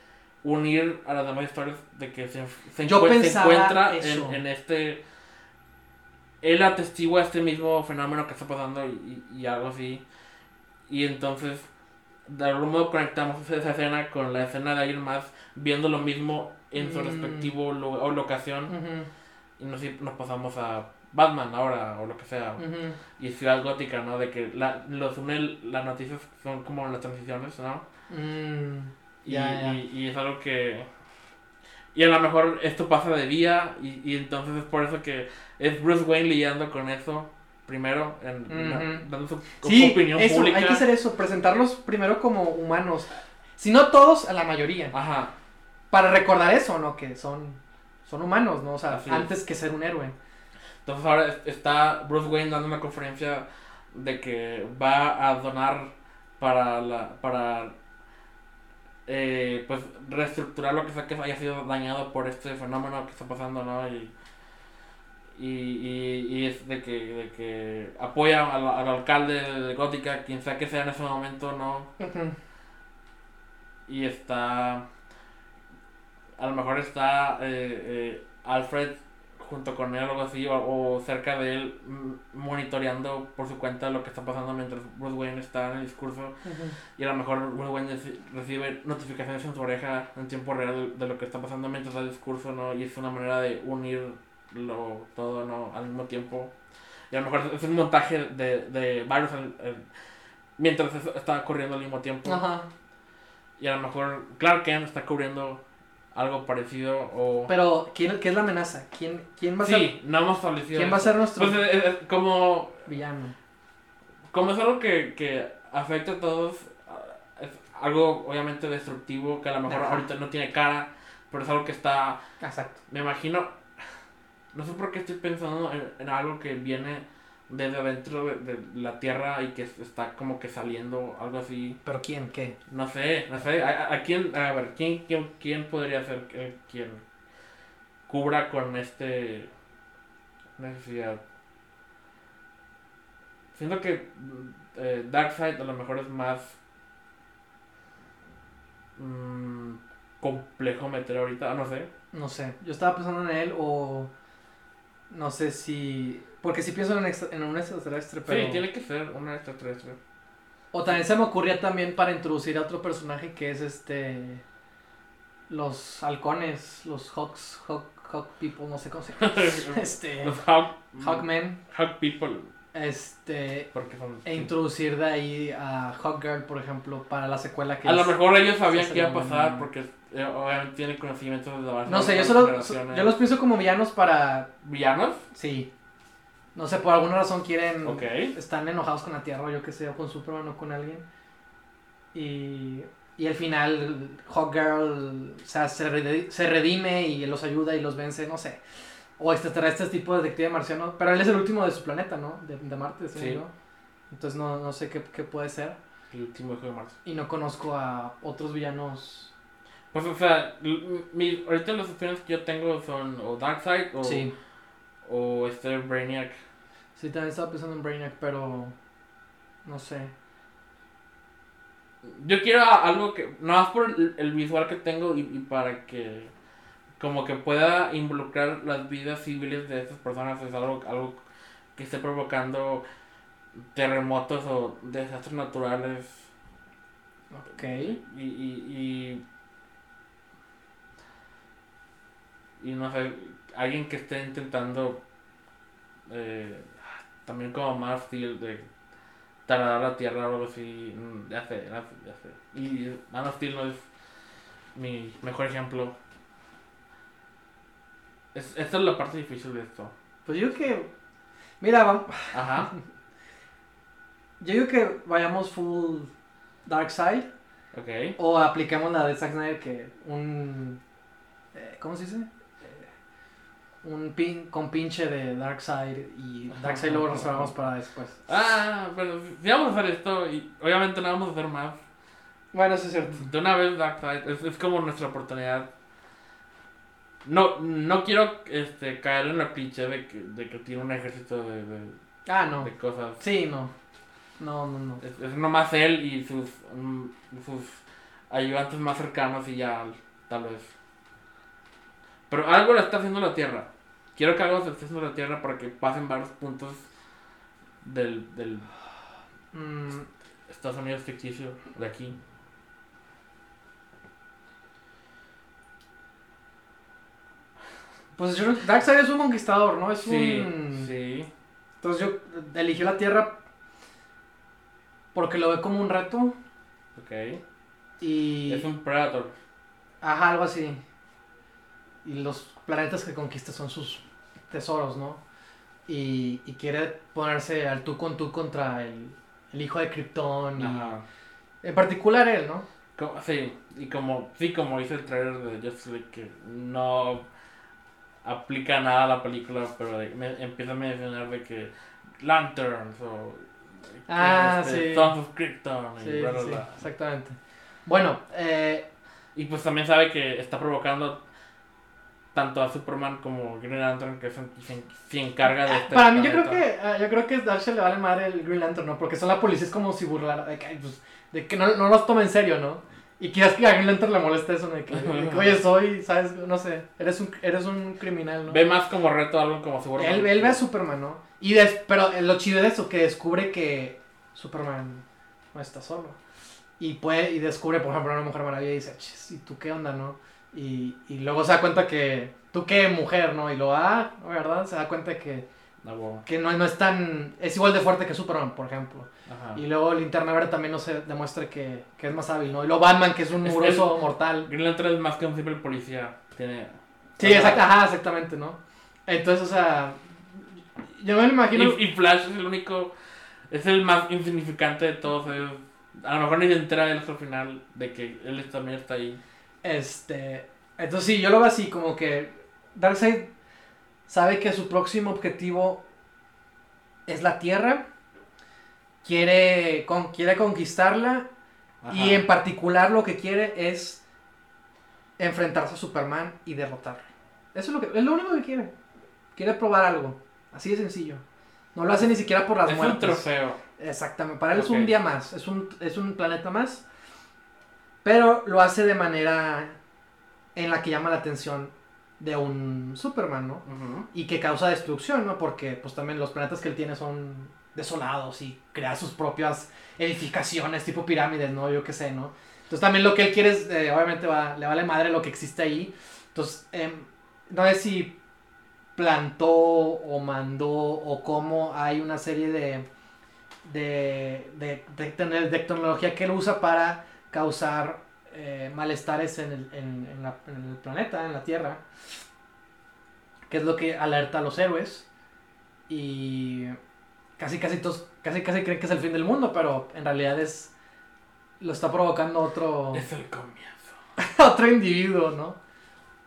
unir a las demás historias de que se, se, encuentra en este... Él atestigua este mismo fenómeno que está pasando y, y- y algo así. Y entonces, de algún modo conectamos esa escena con la escena de alguien más viendo lo mismo en su Mm. respectivo o locación. ujú, Y nos, nos pasamos a Batman ahora o lo que sea. ujú. Y Ciudad Gótica, ¿no? De que la, los une las noticias son como las transiciones, ¿no? Mm, Y, ya, ya. y- y es algo que... Y a lo mejor esto pasa de día y, y entonces es por eso que es Bruce Wayne lidiando con eso primero, en, Ujú. dando su, su Sí, opinión eso, pública. hay que hacer eso, presentarlos primero como humanos. Si no todos, a la mayoría. Ajá, Para recordar eso, ¿no? Que son, son humanos, ¿no? O sea, Así es. antes que ser un héroe. entonces ahora es- está Bruce Wayne dando una conferencia de que va a donar para la para eh, pues reestructurar lo que sea que haya sido dañado por este fenómeno que está pasando, ¿no? Y, y, y, y es de que, de que apoya al, al alcalde de Gótica, quien sea que sea en ese momento, ¿no? Y está. A lo mejor está eh, eh, Alfred junto con él o algo así, o, o cerca de él, mm, monitoreando por su cuenta lo que está pasando mientras Bruce Wayne está en el discurso. Y a lo mejor Bruce Wayne reci- recibe notificaciones en su oreja en tiempo real de, lo que está pasando mientras da el discurso, ¿no? Y es una manera de unirlo todo, ¿no? Al mismo tiempo. Y a lo mejor es un montaje de, de varios eh, mientras está corriendo al mismo tiempo. Y a lo mejor Clark Kent está cubriendo algo parecido o... Pero, ¿quién, ¿qué es la amenaza? ¿Quién, quién va a ser sí, no hemos establecido quién va a ser nuestro Pues es- es como, villano? como es algo que, que afecta a todos, ah, es algo obviamente destructivo que a lo mejor Ajá. ahorita no tiene cara, pero es algo que está, Exacto. me imagino, no sé por qué estoy pensando en, en algo que viene desde adentro de, de la tierra y que está como que saliendo, algo así. ¿Pero quién? ¿Qué? No sé, no sé, ¿a, a- a quién, a ver, quién, quién, quién podría ser eh, quien cubra con este necesidad? Siento que eh, Darkseid a lo mejor es más mm, complejo meter ahorita, ah, no sé. No sé. Yo estaba pensando en él o... No sé si... Porque si pienso en, extra- en un extraterrestre, pero... Sí, tiene que ser una extraterrestre. O también se me ocurría también para introducir a otro personaje que es este... Los halcones, los hawks, hawk, hawk people, no sé cómo se llama. Este... Los Hawk, Hawkmen. Hawk People, Este... porque son... E introducir de ahí a Hawkgirl, por ejemplo, para la secuela que A lo mejor ellos sabían que iba a pasar porque eh, obviamente tienen conocimiento de la No sé, yo solo... Yo los pienso como villanos para... ¿Villanos? Sí. No sé, por alguna razón quieren... Están enojados con la Tierra o yo que sé, o con Superman o con alguien. Y... Y al final Hawkgirl o sea, se, redi- se redime y los ayuda y los vence, no sé. O extraterrestres tipo detective marciano. Pero él es el último de su planeta, ¿no? De, de Marte, según Sí. yo. Entonces no, no sé qué, qué puede ser. El último hijo de Marzo. Y no conozco a otros villanos. Pues, o sea, mi, ahorita las opciones que yo tengo son o Darkseid o, Sí. o este Brainiac. Sí, también estaba pensando en Brainiac, pero... No sé. Yo quiero algo que, nada más por el, el visual que tengo y, y para que como que pueda involucrar las vidas civiles de estas personas, es algo, algo que esté provocando terremotos o desastres naturales Ok. y, y, y, y no sé, alguien que esté intentando eh, también como más Steel de taladrar la tierra o algo así, ya sé, ya sé, ya sé. Y Man of Steel no es mi mejor ejemplo. Es, esta es la parte difícil de esto. Pues yo que... Mira, vam- Ajá. yo digo que vayamos full Dark Side. Ok. O apliquemos la de Zack Snyder que un... eh, ¿Cómo se dice? Un pin, con pinche de Darkseid y Darkseid luego nos vamos para después. Ah, pero si vamos a hacer esto, y obviamente no vamos a hacer más. Bueno, eso es cierto. De una vez Darkseid, es, es como nuestra oportunidad. No, no quiero este, caer en la cliché de que, de que tiene un ejército de, de, Ah, no. de cosas. Sí, no. No, no, no. Es, es nomás él y sus, mm, sus ayudantes más cercanos y ya, tal vez. Pero algo lo está haciendo la Tierra. Quiero que algo se esté haciendo la Tierra para que pasen varios puntos del, del Mm, Estados Unidos ficticio de aquí. pues yo, Darkseid es un conquistador, ¿no? Es Sí, un... sí. Entonces yo eligió la Tierra porque lo ve como un reto Ok. y... Es un Predator. Ajá, algo así. Y los planetas que conquista son sus tesoros, ¿no? Y, y quiere ponerse al tú con tú contra el, el hijo de Krypton. Y, Ajá. en particular él, ¿no? Sí, y como, sí, como dice el trailer de Justice League, que no aplica nada a la película, pero de- me, empieza a mencionar de que Lanterns o Ah, este, sí. Sons of Krypton y Sí, bla, bla, sí, bla. exactamente. Bueno, eh, Y pues también sabe que está provocando tanto a Superman como Green Lantern que se, se- se encarga de este para mí yo creo que eh, yo creo que Darkseid le vale madre el Green Lantern, ¿no? Porque son la policía es como si burlara de que, pues, de que no, no los tome en serio, ¿no? Y quizás que a Green Lantern le moleste eso, ¿no? de que, de que, oye, soy, ¿sabes? No sé, eres un, eres un criminal, ¿no? Ve más como reto algo como Superman. Él, él ve a Superman, ¿no? Y des- pero lo chido de eso, que descubre que Superman no está solo. Y puede, y descubre, por ejemplo, a una mujer maravilla y dice, "Chis, ¿y tú qué onda, no? Y, y luego se da cuenta que, ¿tú qué mujer, no? Y luego, ah, ¿verdad? Se da cuenta que, bueno. que no, no es tan, es igual de fuerte que Superman, por ejemplo. Ajá. Y luego Linterna Verde también no se demuestra que, que es más hábil, ¿no? Y luego Batman, que es un muroso mortal. Green Lantern es más que un simple policía. Tiene. Sí, exacto, ajá, exactamente, ¿no? Entonces, o sea, yo me lo imagino... Y, y Flash es el único. Es el más insignificante de todos ellos. A lo mejor ni se entera él hasta el final de que él también está ahí. Este. Entonces sí, yo lo veo así, como que Darkseid sabe que su próximo objetivo es la Tierra. Quiere, con, quiere conquistarla. Ajá. Y en particular lo que quiere es enfrentarse a Superman y derrotarlo. Eso es lo, que, es lo único que quiere. Quiere probar algo. Así de sencillo. No lo hace ni siquiera por las es un muertes. trofeo. Exactamente, para él es un día más, es un, es un planeta más, pero lo hace de manera en la que llama la atención de un Superman, ¿no? Y que causa destrucción, ¿no? Porque pues también los planetas que él tiene son desolados y crea sus propias edificaciones tipo pirámides, ¿no? Yo qué sé, ¿no? Entonces también lo que él quiere es, eh, obviamente va, le vale madre lo que existe ahí. Entonces, em, no sé si plantó o mandó o cómo hay una serie de, de, de, de de tecnología que él usa para causar eh, malestares en el, en- en la- en el planeta, en la Tierra, que es lo que alerta a los héroes y casi casi todos casi casi creen que es el fin del mundo, pero en realidad es lo está provocando otro Es el comienzo. otro individuo, ¿no?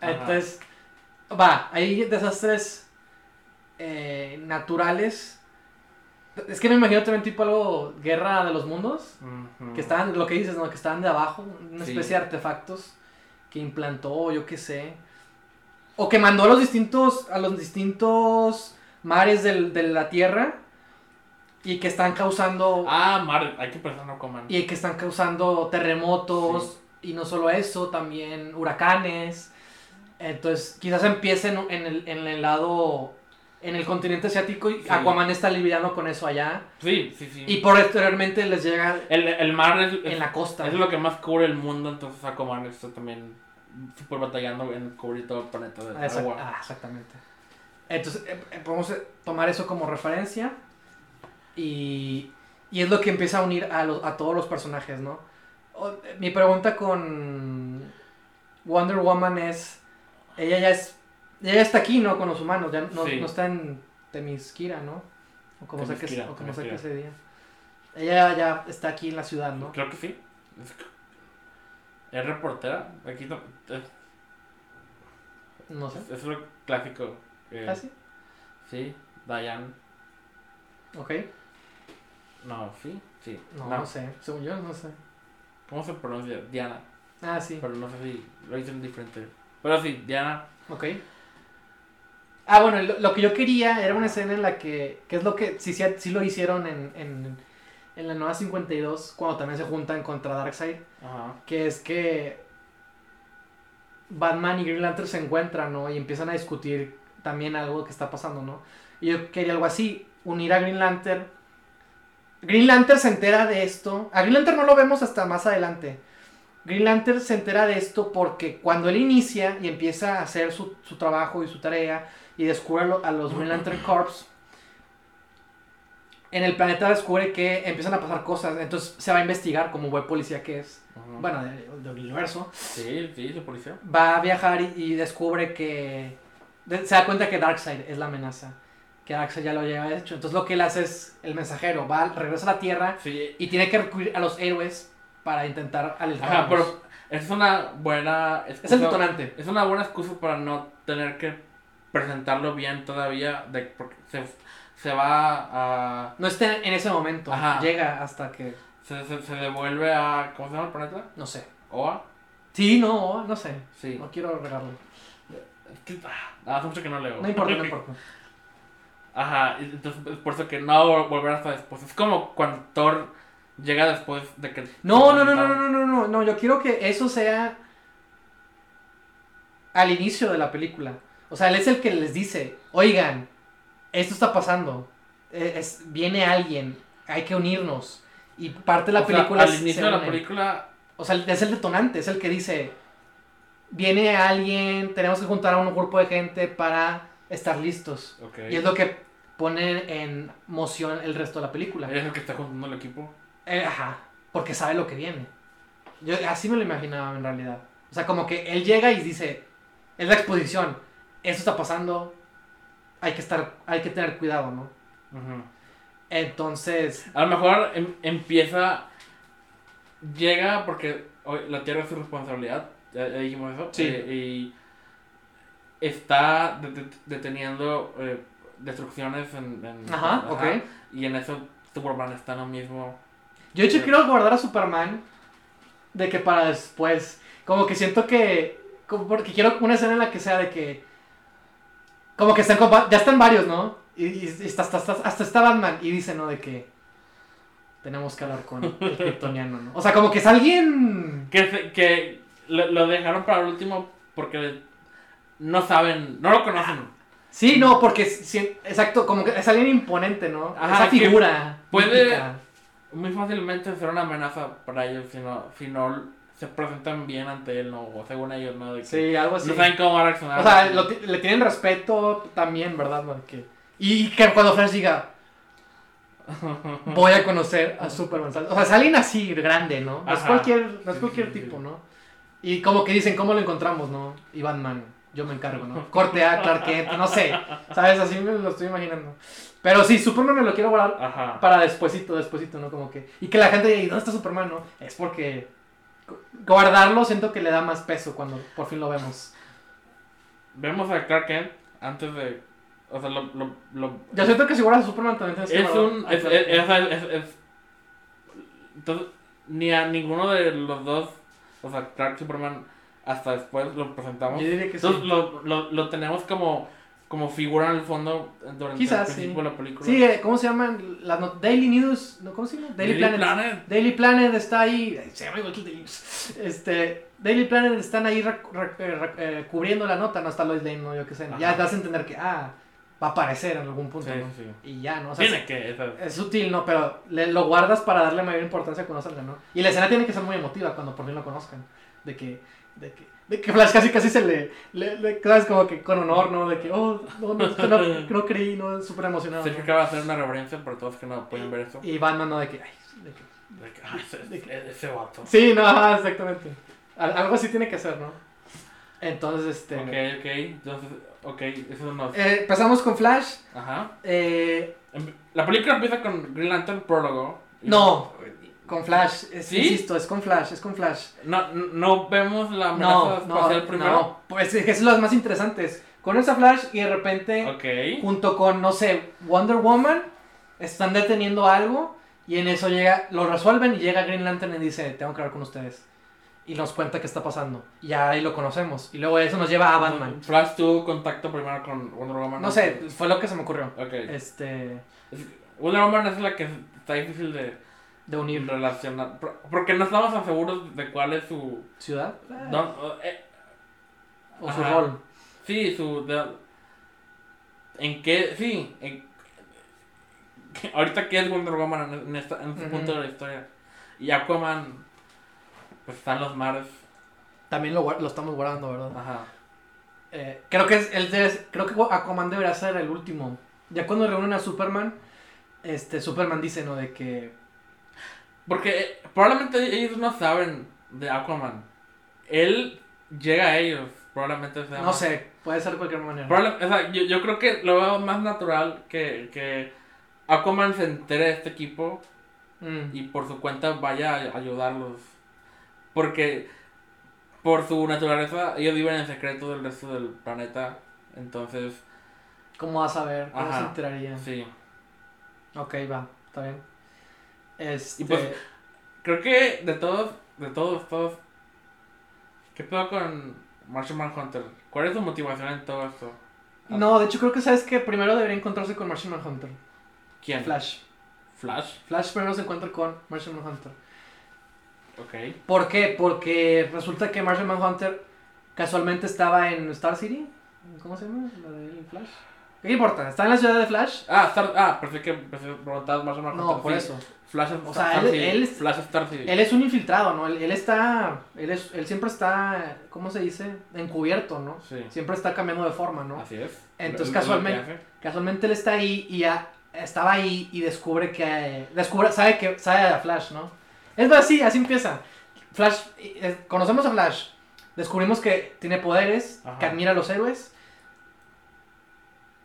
Ajá. Entonces, va, hay desastres eh, naturales. Es que me imagino también tipo algo, guerra de los mundos, que estaban, lo que dices, ¿no? Que estaban de abajo, una Sí. especie de artefactos que implantó, yo qué sé. O que mandó a los distintos, a los distintos mares del- de la Tierra y que están causando Ah, Mar, hay que pensar no coman. y que están causando terremotos y no solo eso, también huracanes. Entonces, quizás empiecen en el, en el lado, en el continente asiático y Sí. Aquaman está lidiando con eso allá. Sí, sí, sí. Y posteriormente les llega el, el mar es, es- en la costa. es lo que más cubre el mundo, entonces Aquaman está también súper batallando en cubrir todo el planeta de Ah, agua. ah, exactamente. Entonces, eh, eh, podemos eh, tomar eso como referencia. Y, y es lo que empieza a unir a, los, a todos los personajes, ¿no? Eh, mi pregunta con Wonder Woman es: ella ya es. Ella ya está aquí, ¿no? Con los humanos, ya no, Sí. no está en Temisquira, ¿no? O como sea que, o como sea que Themyscira. ese día. Ella ya está aquí en la ciudad, ¿no? Creo que sí. Es, es reportera. Aquí no- es, No sé. es lo clásico. eh, ¿Ah, sí? Sí, Diane. Ok. No, sí, sí. No, No, no sé. Según yo, no sé. ¿Cómo se pronuncia? Diana. Ah, sí. Pero no sé si lo dicen diferente. Pero sí, Diana. Ok. Ah, bueno, lo, lo que yo quería era una escena en la que, que es lo que sí, sí, sí lo hicieron en, en, en la nueva 52, cuando también se juntan contra Darkseid, Ajá. que es que Batman y Green Lantern se encuentran, ¿no? Y empiezan a discutir también algo que está pasando, ¿no? Y yo quería algo así, unir a Green Lantern. Green Lantern se entera de esto. A Green Lantern no lo vemos hasta más adelante. Green Lantern se entera de esto porque cuando él inicia y empieza a hacer su, su trabajo y su tarea y descubre a los Green Lantern Corps, en el planeta descubre que empiezan a pasar cosas. Entonces se va a investigar como buen policía que es. Ujú. Bueno, de- del universo Sí, sí, su policía. va a viajar y, y descubre que. de- se da cuenta que Darkseid es la amenaza. Que Darkseid ya lo lleva hecho. Entonces lo que él hace es el mensajero. Va, regresa a la Tierra Sí. y tiene que recurrir a los héroes para intentar alejarlos. Ajá, pero es una buena Es excusa. el detonante. Es una buena excusa para no tener que presentarlo bien todavía, de, porque se, se va a... No está en ese momento, llega hasta que... Se, se, devuelve a... ¿Cómo se llama el planeta? No sé. ¿Oa? Sí, no, Oa, no sé. Sí. No quiero regarlo. Ah, hace mucho que no leo. No importa, no importa. Ajá, entonces por eso que no volver hasta después. Es como cuando Thor llega después de que... No, no, no, no, no, no, no, no, yo quiero que eso sea al inicio de la película. O sea, él es el que les dice, oigan, esto está pasando. Eh, Es, viene alguien, hay que unirnos. Y parte de la O sea, película al se inicio de la une. película. O sea, es el detonante, es el que dice, viene alguien, tenemos que juntar a un grupo de gente para estar listos. Ok. Y es lo que pone en moción el resto de la película. Es el que está juntando el equipo. Eh, ajá, porque sabe lo que viene. Yo así me lo imaginaba en realidad. O sea, como que él llega y dice, es la exposición, esto está pasando, hay que estar, hay que tener cuidado, ¿no? Entonces, A lo mejor em- empieza llega porque la Tierra es su responsabilidad, ya, ya dijimos eso, Sí. eh, y está det- deteniendo eh, destrucciones en, en- Ajá, ok. y en eso Superman está en lo mismo. Yo de hecho quiero guardar a Superman de que para después. Como que siento que. Como porque quiero una escena en la que sea de que. Como que están. compa- Ya están varios, ¿no? Y, y está, hasta, hasta, hasta está Batman. Y dice, ¿no? De que. Tenemos que hablar con el kryptoniano, ¿no? O sea, como que es alguien. Que, que lo, lo dejaron para el último porque no saben, no lo conocen. Sí, no, porque. sí, exacto, como que es alguien imponente, ¿no? Ajá, Esa figura. puede- mítica. Muy fácilmente ser una amenaza para ellos si no, si no se presentan bien ante él, ¿no? O según ellos, ¿no? De que Sí, algo así. No saben cómo reaccionar. O sea, lo le tienen respeto también, ¿verdad? ¿no? Que, y que cuando Flash diga, voy a conocer a Superman. O sea, es alguien así, grande, ¿no? No es Ajá. cualquier, no es cualquier tipo. ¿no? Y como que dicen, ¿cómo lo encontramos, no? Y Batman, yo me encargo, ¿no? Corte a Clark Kent, no sé. ¿Sabes? Así me lo estoy imaginando. Pero sí, Superman me lo quiero guardar Ajá. para despuesito, despuesito, ¿no? Como que... Y que la gente diga, ¿y dónde está Superman, no? Es porque... gu- Guardarlo siento que le da más peso cuando por fin lo vemos. Vemos a Clark Kent antes de. O sea, lo. lo, lo- Yo siento que si guardas a Superman también tienes que es guardar un. Es, Clark es, es- es- es- entonces, ni a ninguno de los dos. O sea, Clark y Superman. Hasta después lo presentamos. Yo diría que sí. Entonces lo, lo, lo tenemos como. Como figura en el fondo durante Quizás, el principio sí. de la película. Sí, eh, ¿cómo se llaman? Las not- Daily News, ¿no? ¿cómo se llama? Daily, Daily Planet. Planet. Daily Planet está ahí. Se llama igual que Daily News. Este, Daily Planet están ahí eh, eh, cubriendo la nota, no está Lois Lane, no, yo qué sé. Ya te das a entender que, ah, va a aparecer en algún punto, Sí, ¿no? sí. Y ya, ¿no? O sea, Tiene es, que. es sutil, ¿no? Pero le- lo guardas para darle mayor importancia cuando salga, ¿no? Y la escena tiene que ser muy emotiva cuando por fin lo conozcan. De que, de que, de que Flash casi casi se le, le, le- ¿sabes? Como que con honor, ¿no? De que, oh, no, no, que no, que no creí, ¿no? Súper emocionado. Sergio ¿no? acaba de hacer una reverencia para todos que no pueden ver eso. Y Batman, ¿no? De que, ay, de que- De que, ah, ese, ese- vato. Sí, no, ajá, exactamente. Al- Algo así tiene que ser, ¿no? Entonces, este... Ok, ok. Entonces, ok, eso nos. eh, empezamos con Flash. Ajá. eh, Em- La película empieza con Green Lantern prólogo. No. Con Flash. Es, ¿Sí? Insisto, es con Flash, es con Flash. No, no vemos la amenaza No, no, primero. no. Pues es lo más interesante. Con esa Flash y de repente, junto con, no sé, Wonder Woman, están deteniendo algo y en eso llega, lo resuelven y llega Green Lantern y dice, tengo que hablar con ustedes. Y nos cuenta qué está pasando. Y ahí lo conocemos. Y luego eso nos lleva a Batman. Flash tuvo contacto primero con Wonder Woman. No sé, fue lo que se me ocurrió. Ok. Este, Es- Wonder Woman es la que está difícil de de unir relacionar. por- Porque no estamos tan seguros de cuál es su. ciudad don- eh, o su rol. sí, su. de- en qué. Sí. En, ahorita, ¿qué es Wonder Woman en, en esta- en este punto de la historia? Y Aquaman. Pues está en los mares. También lo, lo estamos guardando, ¿verdad? Ajá. Eh, creo que es, debe- creo que Aquaman debería ser el último. Ya cuando reúnen a Superman, este Superman dice, ¿no? De que Porque probablemente ellos no saben de Aquaman. Él llega a ellos. Probablemente sea no más- sé, puede ser de cualquier manera. Probable- o sea, yo, yo creo que lo veo más natural que, que Aquaman se entere de este equipo Mm. y por su cuenta vaya a ayudarlos. Porque por su naturaleza ellos viven en secreto del resto del planeta. Entonces, ¿Cómo vas a ver? ¿Cómo Ajá. se enteraría? sí. Ok, va, está bien. Este, Y pues, Creo que de todos, de todos, todos. ¿Qué pedo con Martian Manhunter? ¿Cuál es su motivación en todo esto? no, de hecho creo que sabes que primero debería encontrarse con Martian Manhunter. ¿Quién? Flash. Flash. Flash primero se encuentra con Martian Manhunter. Ok. ¿Por qué? Porque resulta que Martian Manhunter casualmente estaba en Star City. ¿Cómo se llama? La de Flash. ¿Qué importa? Está en la ciudad de Flash. Ah, Star, ah, pensé que preguntabas Martian Manhunter. No, por sí. eso. Flash O sea, él- él- Flash Star City. Él es un infiltrado, ¿no? Él, él está. Él, es, él siempre está. ¿Cómo se dice? Encubierto, ¿no? Sí. Siempre está cambiando de forma, ¿no? Así es. Entonces, casualmente-. Casualmente él está ahí y ya estaba ahí y descubre que. Descubre, sabe que sabe a Flash, ¿no? Es así, así empieza. Flash, eh, conocemos a Flash. Descubrimos que tiene poderes, Ajá. que admira a los héroes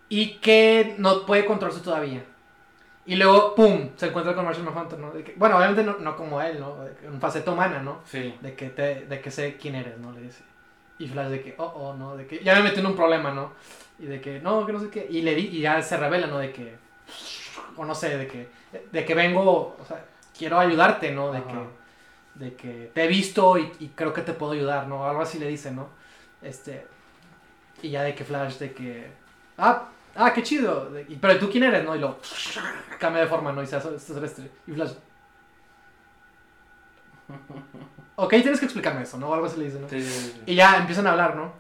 y que no puede controlarse todavía. Y luego, ¡pum! Se encuentra con Martian Manhunter, ¿no? De que- bueno, obviamente no, no como él, ¿no? En faceta humana, ¿no? Sí. De que, te, de que sé quién eres, ¿no? Le dice. Y Flash de que, oh, oh, ¿no? De que ya me metí en un problema, ¿no? Y de que, no, que no sé qué. Y, le di, y ya se revela, ¿no? De que, o no sé, de que, de que vengo, o sea, quiero ayudarte, ¿no? De Ajá. que, de que te he visto y, y creo que te puedo ayudar, ¿no? Algo así le dice, ¿no? Este, y ya de que Flash, de que, ah, ah, qué chido. Y- pero tú quién eres, ¿no? Y lo cambia de forma, ¿no? Y se hace celeste. Y Flash, ok, tienes que explicarme eso, ¿no? O algo así le dice, ¿no? Sí, sí, sí. Y ya empiezan a hablar, ¿no?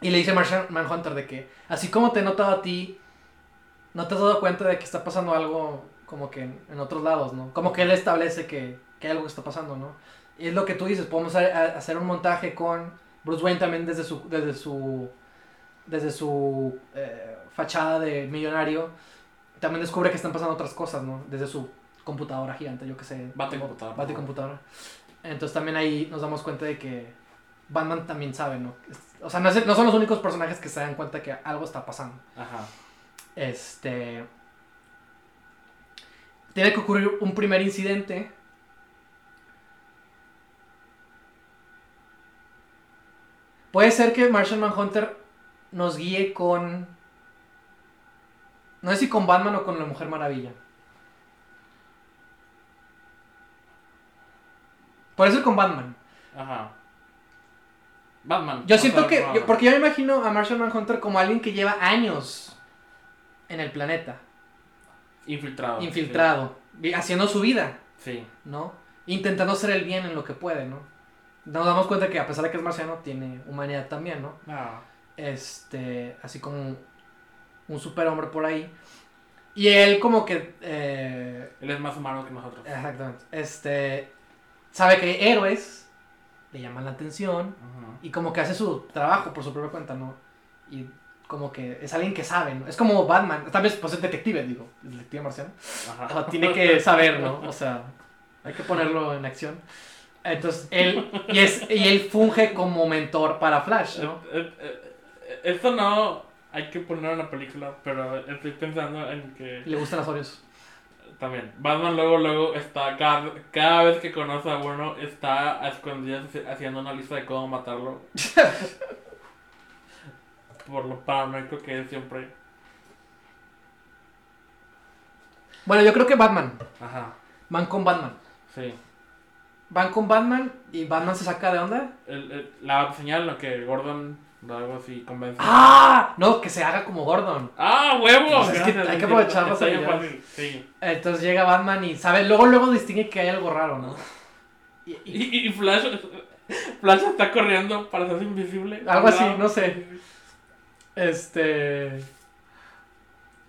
Y le dice Martian Manhunter de que, así como te he notado a ti, no te has dado cuenta de que está pasando algo como que en, en otros lados, ¿no? Como que él establece que, que hay algo que está pasando, ¿no? Y es lo que tú dices, podemos hacer un montaje con Bruce Wayne también desde su, desde su, desde su eh, fachada de millonario. También descubre que están pasando otras cosas, ¿no? Desde su computadora gigante, yo que sé. Bate como- computadora. Bate computadora. Entonces también ahí nos damos cuenta de que Batman también sabe, ¿no? O sea, no, es- no son los únicos personajes que se dan cuenta que algo está pasando. Ajá. Este. Tiene que ocurrir un primer incidente. Puede ser que Martian Manhunter nos guíe con. No sé si con Batman o con la Mujer Maravilla. Puede ser con Batman. Ajá. Batman. Yo siento que. yo- porque yo me imagino a Martian Manhunter como alguien que lleva años en el planeta. Infiltrado. Infiltrado. Haciendo su vida. Sí. ¿no? Intentando hacer el bien en lo que puede, ¿no? Nos damos cuenta que a pesar de que es marciano, tiene humanidad también, ¿no? Ah. Este, así como un superhombre por ahí. Y él como que, eh, Él es más humano que nosotros. exactamente, este, sabe que hay héroes, le llaman la atención, Ajá. y como que hace su trabajo por su propia cuenta, ¿no? Y como que es alguien que sabe, ¿no? Es como Batman, tal vez pues es detective, digo, el detective marciano. Ajá. O sea, tiene que saber, ¿no? O sea, hay que ponerlo en acción. Entonces, él, y, es, y él funge como mentor para Flash, ¿no? Eh, eh, eh, Esto no hay que poner en la película, pero estoy pensando en que Le gustan las Oreos. también Batman luego luego está cada, cada vez que conoce a uno está a escondidas haciendo una lista de cómo matarlo. Por lo paranoico que es siempre. Bueno, yo creo que Batman. Ajá. Van con Batman. Sí. Van con Batman y Batman se saca de onda. El, el- la señal lo que Gordon algo así convence. ¡Ah! No, que se haga como Gordon. ¡Ah, huevo! Pues es que Gracias, hay que sí, aprovechar las está bien habilidades. fácil, Sí. Entonces llega Batman y sabe, luego luego distingue que hay algo raro, ¿no? Y, y- Y, y Flash, Flash está corriendo para hacerse invisible. Algo así, no sé. este.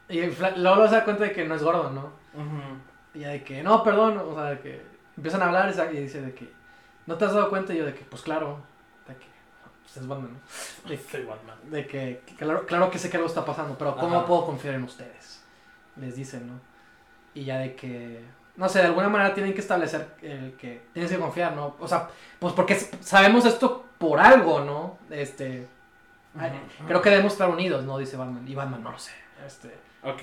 Y luego se da cuenta de que no es Gordon, ¿no? Ujú. Y ya de que, no, perdón, o sea, de que empiezan a hablar y y dice de que, ¿no te has dado cuenta? Y yo de que, pues claro, pues es Batman, ¿no? De, Soy Batman. de que, que claro, claro que sé que algo está pasando, pero ¿cómo Ajá. puedo confiar en ustedes? Les dicen, ¿no? Y ya de que, no sé, de alguna manera tienen que establecer el que tienes que confiar, ¿no? O sea, pues porque sabemos esto por algo, ¿no? Este, creo que debemos estar unidos, ¿no? Dice Batman. Y Batman, no lo sé, este,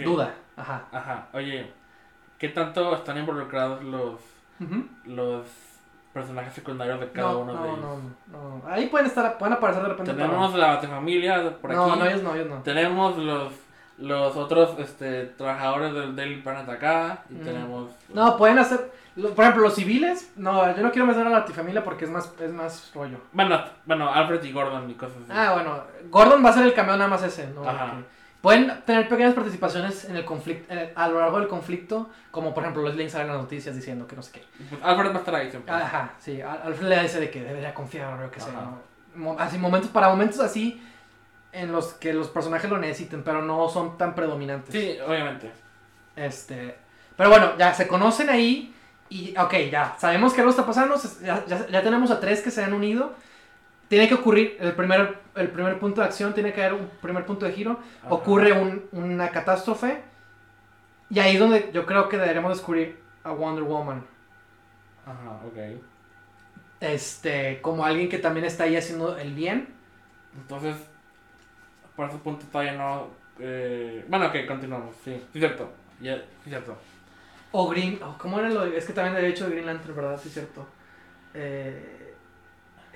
duda, ajá. Ajá. Oye, ¿qué tanto están involucrados los, los personajes secundarios de cada no, uno no, de ellos? no, no. Ahí pueden estar, pueden aparecer de repente. Tenemos la Batifamilia por no, aquí. no, ellos no, ellos no. Tenemos los, los otros este, trabajadores del Daily Planet acá. Y Mm. tenemos. No, pueden hacer, lo- por ejemplo, los civiles, no, yo no quiero meter a la Latifamilia porque es más, es más rollo. Bueno, bueno, Alfred y Gordon y cosas así. Ah, bueno, Gordon va a ser el cameo nada más ese, ¿no? Ajá. Pueden tener pequeñas participaciones en el conflicto, a lo largo del conflicto, como por ejemplo Leslie sale en las noticias diciendo que no sé qué. Alfred va a estar ahí siempre. Ajá, sí, Al- Alfred le dice de que debería confiar o lo que sea. ¿no? Así, momentos, para momentos así en los que los personajes lo necesiten, pero no son tan predominantes. Sí, obviamente. Este, pero bueno, ya se conocen ahí y, ok, ya sabemos que algo está pasando, ya, ya- ya tenemos a tres que se han unido. Tiene que ocurrir el primer, el primer punto de acción, tiene que haber un primer punto de giro. Ajá. Ocurre un- una catástrofe y ahí es donde yo creo que deberemos descubrir a Wonder Woman. Ajá, ok. Este, como alguien que también está ahí haciendo el bien. Entonces, por ese punto todavía no. Eh... Bueno, ok, continuamos. Sí, sí, cierto. Sí, cierto. O Green. oh, ¿Cómo era lo Es que también había hecho Green Lantern, ¿verdad? Sí, cierto. Eh,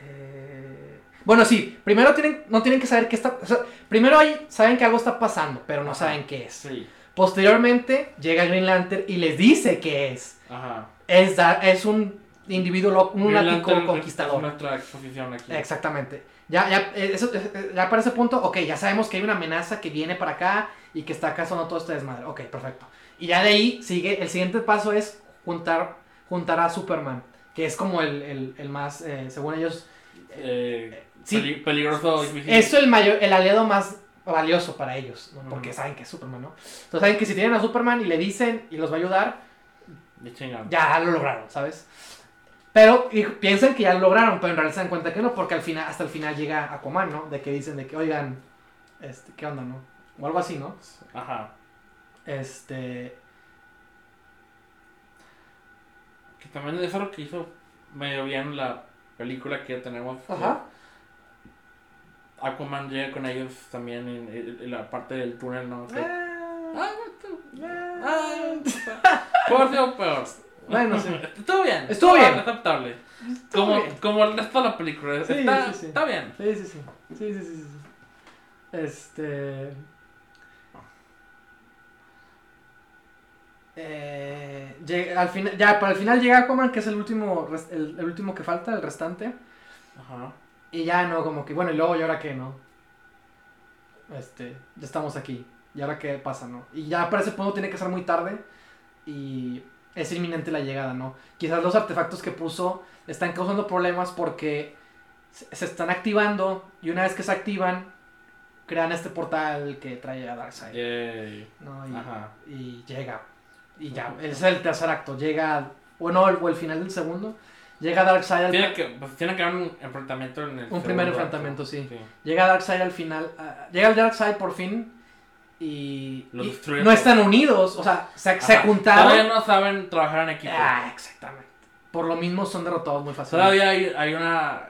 eh, bueno, sí. Primero tienen, no tienen que saber qué está. o sea, primero ahí saben que algo está pasando, pero no Ajá. saben qué es. Sí. Posteriormente llega Green Lantern y les dice qué es. Ajá. Es, es un individuo, lo- un lunático conquistador. Es nuestra exposición aquí. Exactamente. Ya, ya, eh, eso, eh, ya para ese punto, ok, ya sabemos que hay una amenaza que viene para acá y que está causando todo este desmadre. Ok, perfecto. Y ya de ahí sigue, el siguiente paso es juntar, juntar a Superman, que es como el, el, el más, eh, según ellos, Eh, Sí. peli- peligroso difícil. es el, mayor, el aliado más valioso para ellos, ¿no? porque saben que es Superman, ¿no? Entonces saben que si tienen a Superman y le dicen y los va a ayudar, ya lo lograron, ¿sabes? Pero y piensan que ya lo lograron, pero en realidad se dan cuenta que no, porque al final, hasta el final llega Aquaman, ¿no? De que dicen de que, oigan, este, ¿qué onda, no? O algo así, ¿no? Ajá. Este, Que también eso es lo que hizo medio bien la película que tenemos. Ajá. Aquaman llega con ellos también en, en- en la parte del túnel, ¿no? Que- Ah, tú- ah, Puede ser peor. Bueno, sí. Estuvo bien. Estuvo bien. Aceptable. Estuvo Como, bien. como el resto de la película. Sí, está, sí, sí. está bien. Sí. Sí, sí, sí, sí, sí. Este. Eh, llega- al final, ya, para el final llega Aquaman, que es el último, el, el último que falta, el restante. Ajá. Y ya no, como que, bueno, y luego, ¿y ahora qué, no? Este, ya estamos aquí. ¿Y ahora qué pasa, no? Y ya para ese punto tiene que ser muy tarde. Y es inminente la llegada, ¿no? Quizás los artefactos que puso están causando problemas porque se están activando. Y una vez que se activan, crean este portal que trae a Darkseid. ¿no? Y llega. Y ya, ese es el tercer acto. Llega, bueno, el, o el final del segundo. Llega Darkseid al Tiene que, pues, tiene que haber un enfrentamiento en el Un primer enfrentamiento, acto. sí. Llega Darkseid al final. ah, llega el Darkseid por fin. Y, Lo y no están unidos. O sea, se, se juntaron. Todavía no saben trabajar en equipo. Ah, exactamente. Por lo mismo son derrotados muy fácilmente. Todavía hay, hay una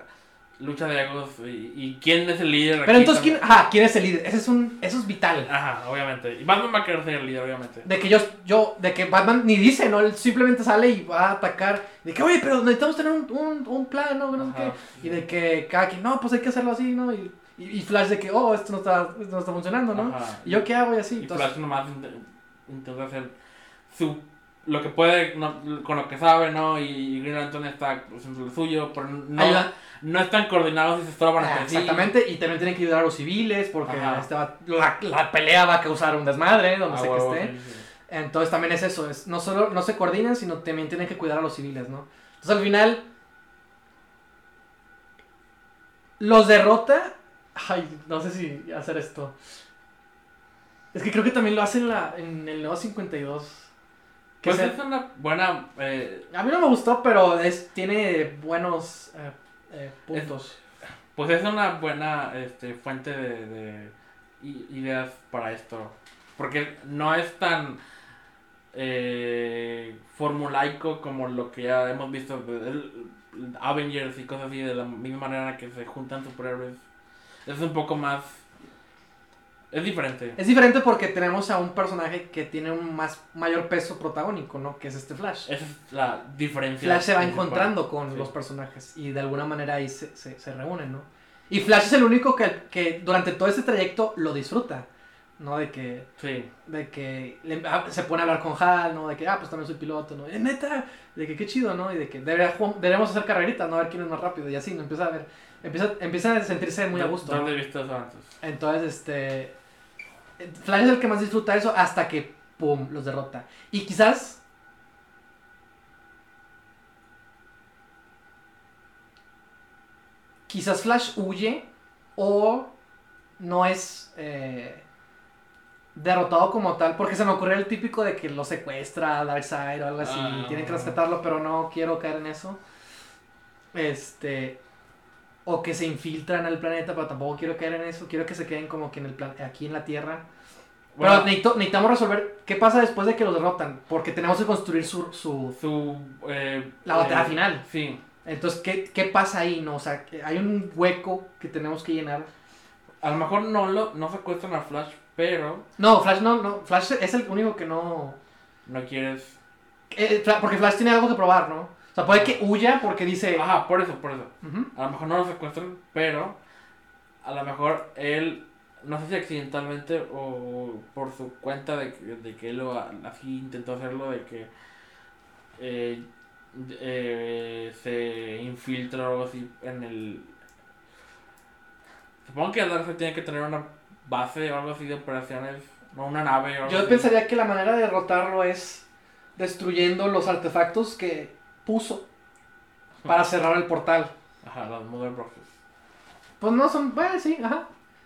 lucha de egos y, y quién es el líder. Pero entonces, ¿quién, ajá, ¿quién es el líder? Ese es un, eso es vital. Ajá, obviamente. Y Batman va a querer ser el líder, obviamente. De que yo, yo, de que Batman ni dice, ¿no? Él simplemente sale y va a atacar. De que, oye, pero necesitamos tener un, un, un plan, ¿no? No sé qué. Y de que cada quien, no, pues hay que hacerlo así, ¿no? Y, y, y Flash de que, oh, esto no está, esto no está funcionando, ¿no? Ajá. ¿Y yo qué hago? Y así. Y Entonces, Flash nomás int- intenta hacer su, lo que puede no- con lo que sabe, ¿no? Y Green Lantern está haciendo lo suyo, pero no, ayuda- no están coordinados y se estorban Ah, entre sí. exactamente, y también tienen que ayudar a los civiles porque este va- la, la pelea va a causar un desmadre donde Ah, sea que esté. sí, sí. Entonces también es eso, es no solo no se coordinan, sino también tienen que cuidar a los civiles, ¿no? Entonces al final los derrota. Ay, no sé si hacer esto. Es que creo que también lo hacen en, la, en el nuevo 52. Pues es una buena... eh, A mí no me gustó, pero es, tiene buenos eh, eh, puntos. Pues es una buena este, fuente de, ideas para esto. Porque no es tan eh, formulaico como lo que ya hemos visto de el- Avengers y cosas así, de la misma manera que se juntan superhéroes. Es un poco más... Es diferente. Es diferente porque tenemos a un personaje que tiene un más mayor peso protagónico, ¿no? Que es este Flash. Esa es la diferencia. Flash se va encontrando con Sí. los personajes y de alguna manera ahí se, se, se reúnen, ¿no? Y Flash es el único que, que durante todo este trayecto lo disfruta, ¿no? De que, Sí. de que le- ah, se pone a hablar con Hal, ¿no? De que, ah, pues también soy piloto, ¿no? Eh, neta, de que qué chido, ¿no? Y de que deberíamos hacer carreritas, ¿no? A ver quién es más rápido y así, ¿no? Empieza a ver, empieza, empieza a sentirse muy a gusto. ¿Dónde eso antes? Entonces, este. Flash es el que más disfruta eso hasta que, ¡pum!, los derrota. Y quizás. Quizás Flash huye o no es eh, derrotado como tal. Porque se me ocurrió el típico de que lo secuestra Darkseid o algo así. Ah. y tienen que rescatarlo, pero no quiero caer en eso. Este. O que se infiltran al planeta, pero tampoco quiero caer en eso. Quiero que se queden como que en el plan aquí en la Tierra. Bueno, pero necesito- necesitamos resolver qué pasa después de que los derrotan. Porque tenemos que construir su. su su... eh, la batalla eh, final. Sí. Entonces, ¿qué, ¿qué pasa ahí? no O sea, hay un hueco que tenemos que llenar. A lo mejor no, lo, no secuestran a Flash, pero No, Flash no, no. Flash es el único que no. no quieres. eh, porque Flash tiene algo que probar, ¿no? O sea, puede que huya porque dice. Ajá, por eso, por eso. A lo mejor no lo secuestran, pero a lo mejor él, no sé si accidentalmente o por su cuenta de, que- de que él lo, así intentó hacerlo, de que eh, eh, se infiltra o algo así en el... Supongo que Darkseid tiene que tener una base o algo así de operaciones, no una nave o algo Yo así. pensaría que la manera de derrotarlo es destruyendo los artefactos que puso para cerrar el portal. Ajá, las Mother Boxes. Pues no son, bueno, sí, ajá.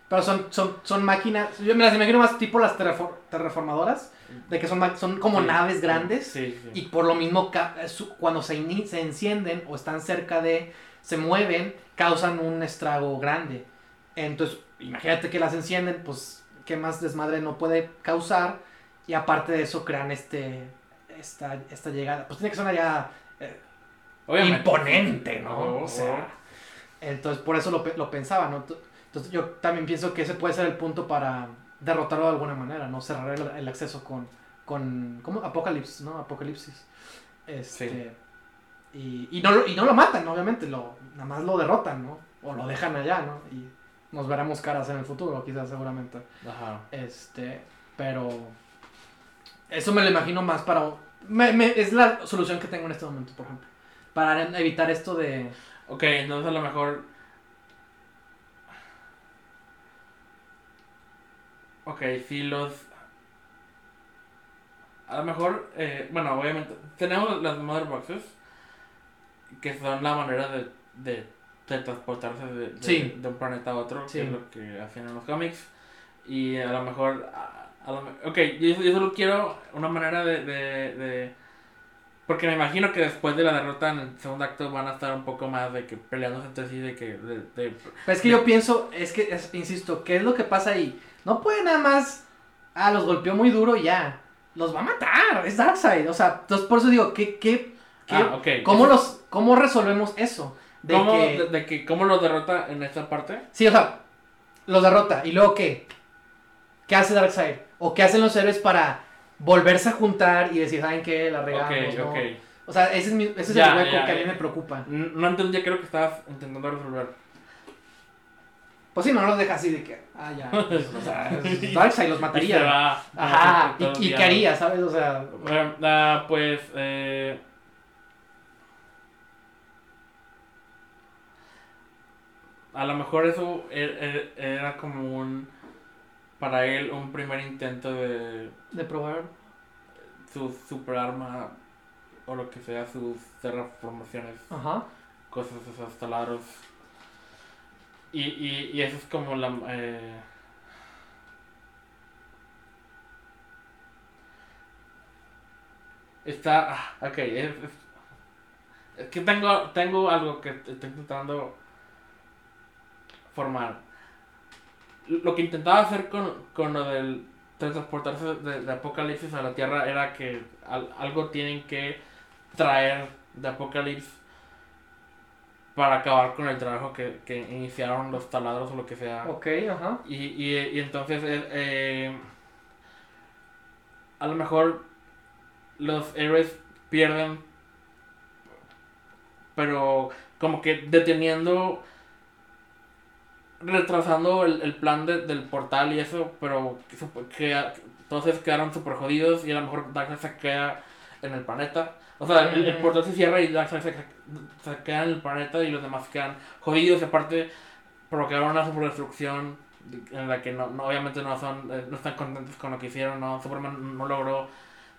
Pero son, son, son máquinas, yo me las imagino más tipo las terrafor- terraformadoras, de que son, son como Sí, naves sí, grandes Sí, sí. y por lo mismo cuando se, ini- se encienden o están cerca de, se mueven, causan un estrago grande. Entonces, imagínate que las encienden, pues, ¿qué más desmadre no puede causar? Y aparte de eso crean este, esta, esta llegada. Pues tiene que ser una llegada Obviamente. imponente, ¿no? Oh, O sea, oh. entonces por eso lo, lo pensaba, ¿no? Entonces yo también pienso que ese puede ser el punto para derrotarlo de alguna manera, ¿no? Cerrar el, el acceso con, con, ¿cómo? Apocalipsis, ¿no? Apocalipsis. Este, y, y, no, lo- y no lo matan, obviamente, lo, nada más lo derrotan, ¿no? O lo dejan allá, ¿no? Y nos veremos caras en el futuro, quizás seguramente. Ajá. Este, pero eso me lo imagino más para... me- me- es la solución que tengo en este momento, por ejemplo. Para evitar esto de... Ok, entonces a lo mejor. Ok, si los. A lo mejor, eh, bueno, obviamente, tenemos las Mother Boxes, que son la manera de, de, de transportarse de, de, Sí. de un planeta a otro, Sí. que es lo que hacían en los cómics. Y a lo mejor. a- a lo ok, yo, yo solo quiero una manera de. Porque me imagino que después de la derrota en el segundo acto van a estar un poco más de que peleándose entre sí, de que. De, de- Pero es que yo pienso, es que, es- insisto, ¿qué es lo que pasa ahí? No puede nada más, ah, los golpeó muy duro y ya. Los va a matar, es Darkseid. O sea, entonces por eso digo, ¿qué, qué, qué- Ah, ok. ¿cómo, Eso- los, ¿cómo resolvemos eso? De ¿Cómo, que, de que, ¿Cómo los derrota en esta parte? sí, o sea, los derrota. ¿Y luego qué? ¿Qué hace Darkseid? ¿O qué hacen los héroes para volverse a juntar y decir, ¿saben qué? La regamos, ok, ¿no? ok. O sea, ese es, mi- ese es Ya, el hueco ya, que a mí me preocupa. No entendía, creo que estabas intentando resolver. Pues sí, no los deja así de que, ah, ya. pues, o sea, Darkseid los Y se mataría. va. Ajá, ¿y, y qué haría, sabes? O sea, Bueno, ah, pues. Eh, a lo mejor eso er- er- era como un. Para él, un primer intento de de probar. su super arma o lo que sea, sus terraformaciones, Ajá. cosas, esos taladros. Y, y, y eso es como la. Eh, está. ah, Ok, es, es, es que tengo, tengo algo que estoy intentando formar. Lo que intentaba hacer con, con lo del transportarse de, de Apocalipsis a la Tierra era que al- algo tienen que traer de Apocalipsis para acabar con el trabajo que, que iniciaron los taladros o lo que sea. Ok, ajá. Y, y, y entonces, eh, eh, a lo mejor los héroes pierden, pero como que deteniendo, retrasando el, el plan de- del portal y eso, pero que, entonces quedaron súper jodidos y a lo mejor Darkseid se queda en el planeta. O sea, el, portal se cierra y Darkseid se, se queda en el planeta y los demás quedan jodidos y aparte provocaron una superdestrucción en la que no, no- obviamente no son eh, no están contentos con lo que hicieron no Superman no logró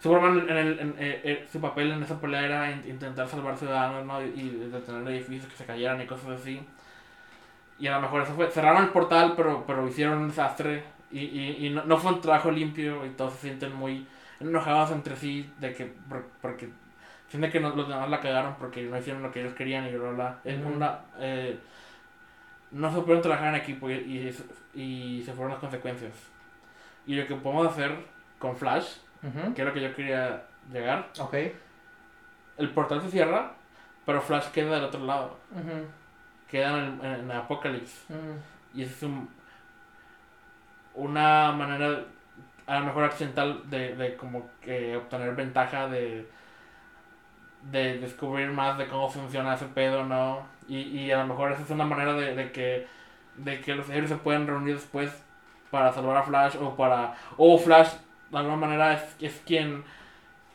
Superman en, el, en- eh, eh, su papel en esa pelea era in- intentar salvar ciudadanos ¿no? y, y detener edificios que se cayeran y cosas así y a lo mejor eso fue cerraron el portal pero pero hicieron un desastre y, y, y no, no fue un trabajo limpio y todos se sienten muy enojados entre sí de que por- porque sienten que no- los demás la cagaron porque no hicieron lo que ellos querían y bla bla es Ujú. una eh, no se pudieron trabajar en equipo y, y, y se fueron las consecuencias. Y lo que podemos hacer con Flash, que es lo que yo quería llegar, Ok. el portal se cierra, pero Flash queda del otro lado, Ujú. Queda en, en Apocalypse. Ujú. Y ese es un, una manera a lo mejor accidental de, de como que obtener ventaja de de descubrir más de cómo funciona ese pedo, ¿no? Y, y a lo mejor esa es una manera de, de que de que los héroes se pueden reunir después para salvar a Flash o para o Flash de alguna manera es, es quien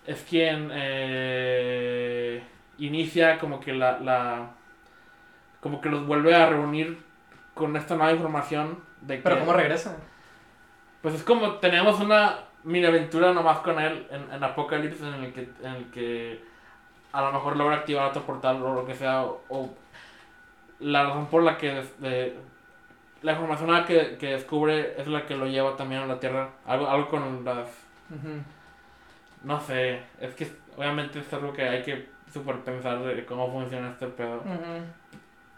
es quien eh, inicia como que la, la como que los vuelve a reunir con esta nueva información de que Pero ¿cómo regresa? pues es como tenemos una mini aventura nomás con él en, en Apocalypse en el que en el que a lo mejor logra activar otro portal o lo que sea o, o la razón por la que des- de- la información a la que, que descubre es la que lo lleva también a la Tierra algo algo con las Ujú. no sé es que obviamente es algo que hay que super pensar de cómo funciona este pedo Ujú.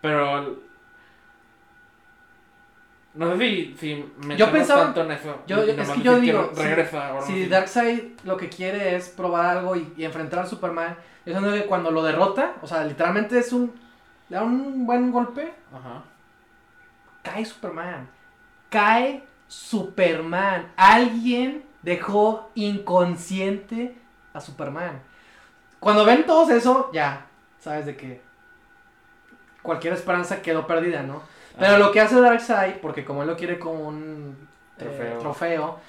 Pero no sé si, si me Yo pensaba- tanto en eso yo- y es que yo digo, si- regresa Si así. Darkseid lo que quiere es probar algo y, y enfrentar al Superman, yo siento que cuando lo derrota, o sea, literalmente es un. Le da un buen golpe, Ajá. cae Superman. Cae Superman. Alguien dejó inconsciente a Superman. Cuando ven todos eso, ya, sabes de que cualquier esperanza quedó perdida, ¿no? Pero Ajá. lo que hace Darkseid, porque como él lo quiere como un eh, Trofeo. trofeo,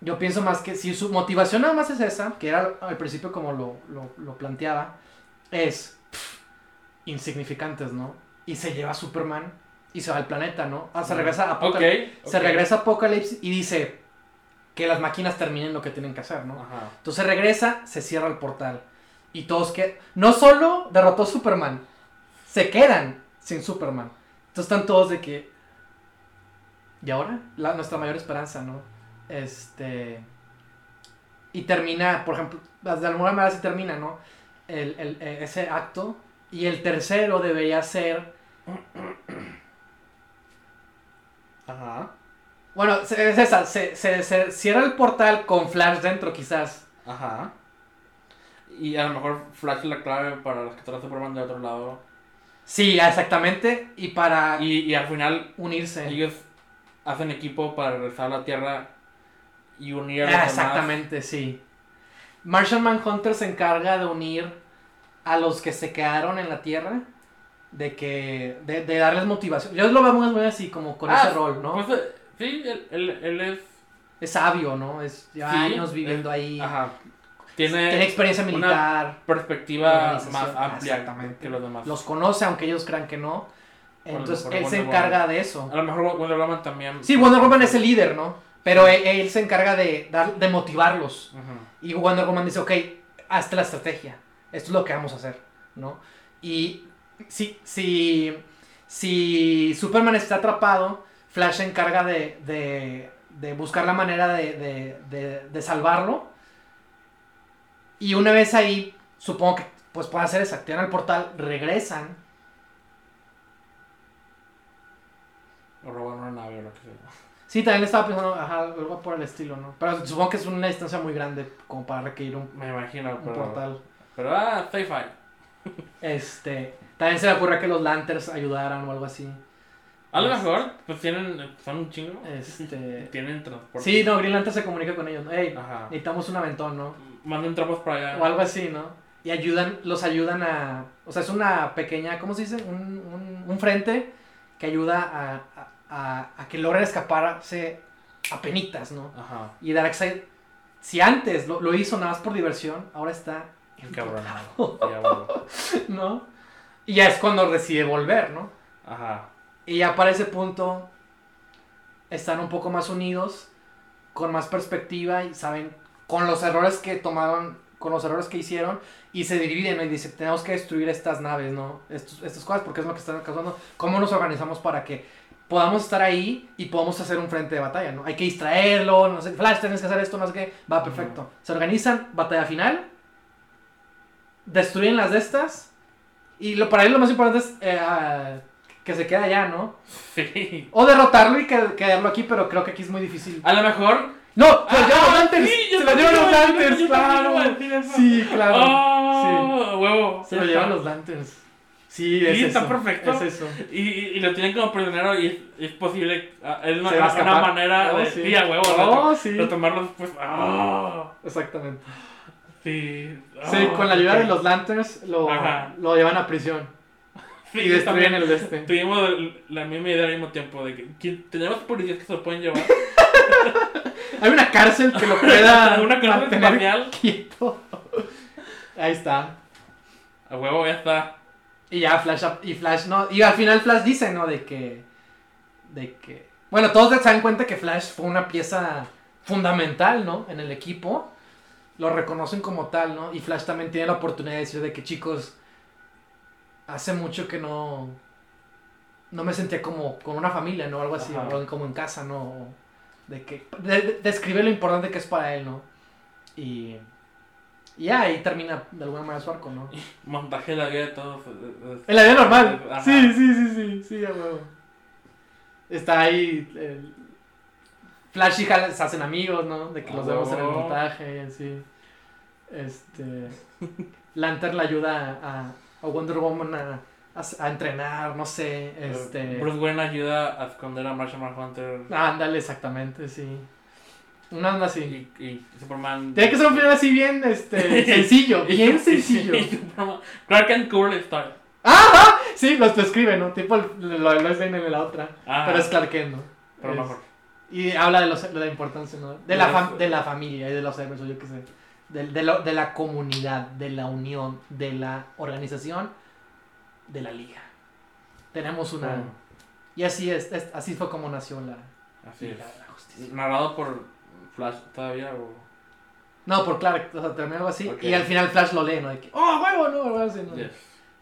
yo pienso más que si su motivación nada más es esa, que era al principio como lo, lo, lo planteaba, es pff, insignificantes, ¿no? Y se lleva a Superman y se va al planeta, ¿no? Ah, se regresa a Apocalypse. Se ok. regresa a Apocalypse y dice que las máquinas terminen lo que tienen que hacer, ¿no? Ajá. Entonces regresa, se cierra el portal. Y todos que No solo derrotó a Superman, se quedan sin Superman. Entonces están todos de que. ¿Y ahora? La, nuestra mayor esperanza, ¿no? Este. Y termina, por ejemplo, de alguna manera se termina, ¿no? El, el- eh, ese acto. Y el tercero debería ser. Ajá. Bueno, se- es esa. Se, se- se cierra el portal con Flash dentro, quizás. Ajá. Y a lo mejor Flash es la clave para rescatar a Superman de otro lado. Sí, exactamente. Y para Y, y al final unirse. ellos hacen equipo para regresar a la Tierra y unir a los Ah, demás. exactamente, sí. Martian Manhunter se encarga de unir a los que se quedaron en la Tierra, de que de, de darles motivación. Yo lo veo muy, muy así, como con Ah, ese rol, ¿no? Pues, sí, él, él, él es... es sabio, ¿no? Es ya Sí, años viviendo ahí. Ajá. Tiene Tiene experiencia una militar. perspectiva organización. más amplia que los demás. Los conoce, aunque ellos crean que no. Entonces él se Wonder encarga de eso. A lo mejor Wonder Woman también. Sí, Wonder Woman es el líder, ¿no? Pero él, él se encarga de, dar, de motivarlos. Ujú. Y Wonder Woman dice, ok, hazte la estrategia. Esto es lo que vamos a hacer, ¿no? Y si, si, si Superman está atrapado, Flash se encarga de, de, de buscar la manera de, de salvarlo. Y una vez ahí, supongo que pues pueden hacer eso, activan el portal, regresan. O roban una nave o lo que sea. Sí, también estaba pensando, ajá, algo por el estilo, ¿no? Pero supongo que es una distancia muy grande como para requerir un, Me imagino, un pero. portal. Pero ah, fine. Este, también se le ocurre que los Lanterns ayudaran o algo así. A lo mejor, pues tienen. Son un chingo. Este, Tienen transporte. sí, no, Green Lantern se comunica con ellos. Hey, Ajá. necesitamos un aventón, ¿no? Manden tropas para allá. O algo así, ¿no? Y ayudan, los ayudan a, o sea, es una pequeña, ¿cómo se dice? Un, un, un frente que ayuda a, a, a- que logren escaparse a penitas, ¿no? Ajá. Y Darkseid, si antes lo, lo hizo nada más por diversión, ahora está Encabronado. ¿no? Y ya es cuando decide volver, ¿no? Ajá. Y ya para ese punto están un poco más unidos, con más perspectiva y saben, con los errores que tomaron, con los errores que hicieron, y se dividen ¿no? y dicen, tenemos que destruir estas naves, ¿no? Estos- estas cosas, porque es lo que están causando. ¿Cómo nos organizamos para que podamos estar ahí y podamos hacer un frente de batalla, ¿no? Hay que distraerlo, no sé, Flash, tienes que hacer esto, no sé qué, va perfecto. Se organizan, batalla final, destruyen las de estas, y lo, para él lo más importante es eh, ah, que se quede allá, ¿no? Sí. O derrotarlo y que- quedarlo aquí, pero creo que aquí es muy difícil. A lo mejor. ¡No! ¡Se lo llevan los Ah, Lanterns! ¡Se lo también llevan los Lanterns! ¡Claro! eso. Sí, claro. ¡Oh! Huevo. Se lo llevan los Lanterns. Sí, es Sí, eso. está perfecto. Es eso. Y, y, lo tienen como prisionero y es, es posible. ah, Es una, una manera Oh, de. sí. Huevo. Oh, de- sí. de tomarlo después. ¡Ah! Exactamente. Sí. Sí, Ah, con la ayuda ok. de los Lanterns lo, lo llevan a prisión. Sí, y destruyen el este. Tuvimos la misma idea al mismo tiempo de que, que tenemos policías que se lo pueden llevar. Hay una cárcel que lo pueda una cárcel espacial. quieto. Ahí está. A huevo, ya está. Y ya Flash y Flash no, y al final Flash dice, ¿no? De que de que bueno, todos se dan cuenta que Flash fue una pieza fundamental, ¿no? En el equipo. Lo reconocen como tal, ¿no? Y Flash también tiene la oportunidad de decir de que chicos hace mucho que no no me sentía como con una familia, ¿no? Algo así, Ajá. como en casa, ¿no? De que de- de- describe lo importante que es para él, ¿no? Y y ya ahí termina de alguna manera su arco, ¿no? Montaje de la vida de todos. eh, En la vida normal. Ajá. Sí, sí, sí, sí, sí, a huevo. Está ahí. el- Flash y Hal se hacen amigos, ¿no? De que los vemos en el montaje y así. Este. Lantern le ayuda a, a Wonder Woman a, a, a entrenar, no sé. Este. Bruce Wayne ayuda a esconder a Martian Manhunter. Ándale, exactamente, sí. Una onda así. Y, y Superman. Tiene que ser un final así bien, este. sencillo, bien sencillo. Clark Kent cubre la historia. ¡Ah! Sí, los describe, ¿no? Tipo lo de Lois Lane en la otra. Ah, Pero es Clark Kent, ¿no? pero Es- mejor. Y habla de, los, de la importancia, ¿no? De la, De fam- eso. de la familia y de los héroes, yo qué sé. De, de, lo- de la comunidad, de la unión, de la organización, de la liga. Tenemos una... Y así es, es- así fue como nació la, Así Liga es. de la Justicia. Narrado por Flash todavía o. No, por Clark, o sea, terminó algo así. Y al final Flash lo lee, ¿no? De que, ¡oh, huevo! No, algo así, ¿no? Yes.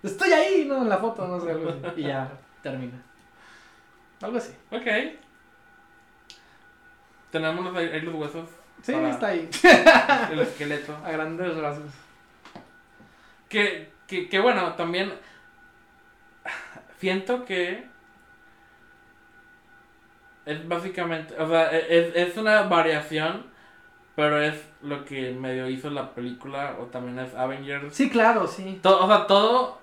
Estoy ahí, ¿no? En la foto, no sé, algo así. Y ya termina. Algo así. Ok. Tenemos los, ahí los huesos. Sí, está ahí. El esqueleto. A grandes rasgos. Que, que, que bueno, también siento que es básicamente, o sea, e, es, es una variación, pero es lo que medio hizo la película, o también es Avengers. Sí, claro, sí. To- o sea, todo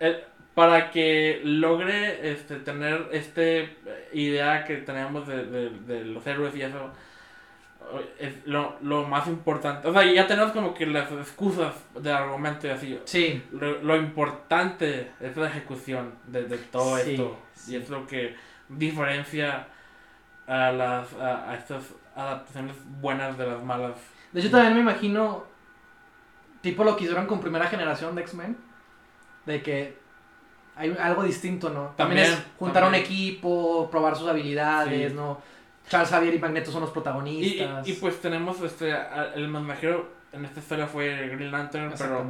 eh, para que logre este, tener este idea que tenemos de, de, de los héroes y eso es lo, lo más importante. O sea, ya tenemos como que las excusas del argumento y así. Sí. Lo, lo importante es la ejecución de, de todo Sí, esto. sí. Y es lo que diferencia a las a, a estas adaptaciones buenas de las malas. De hecho, también me imagino, tipo lo que hicieron con primera generación de X-Men, de que hay algo distinto, ¿no? También, También, es juntar un equipo, probar sus habilidades, Sí. ¿no? Charles Xavier y Magneto son los Y, y, protagonistas. y pues tenemos este el mensajero en esta historia fue Green Lantern, pero.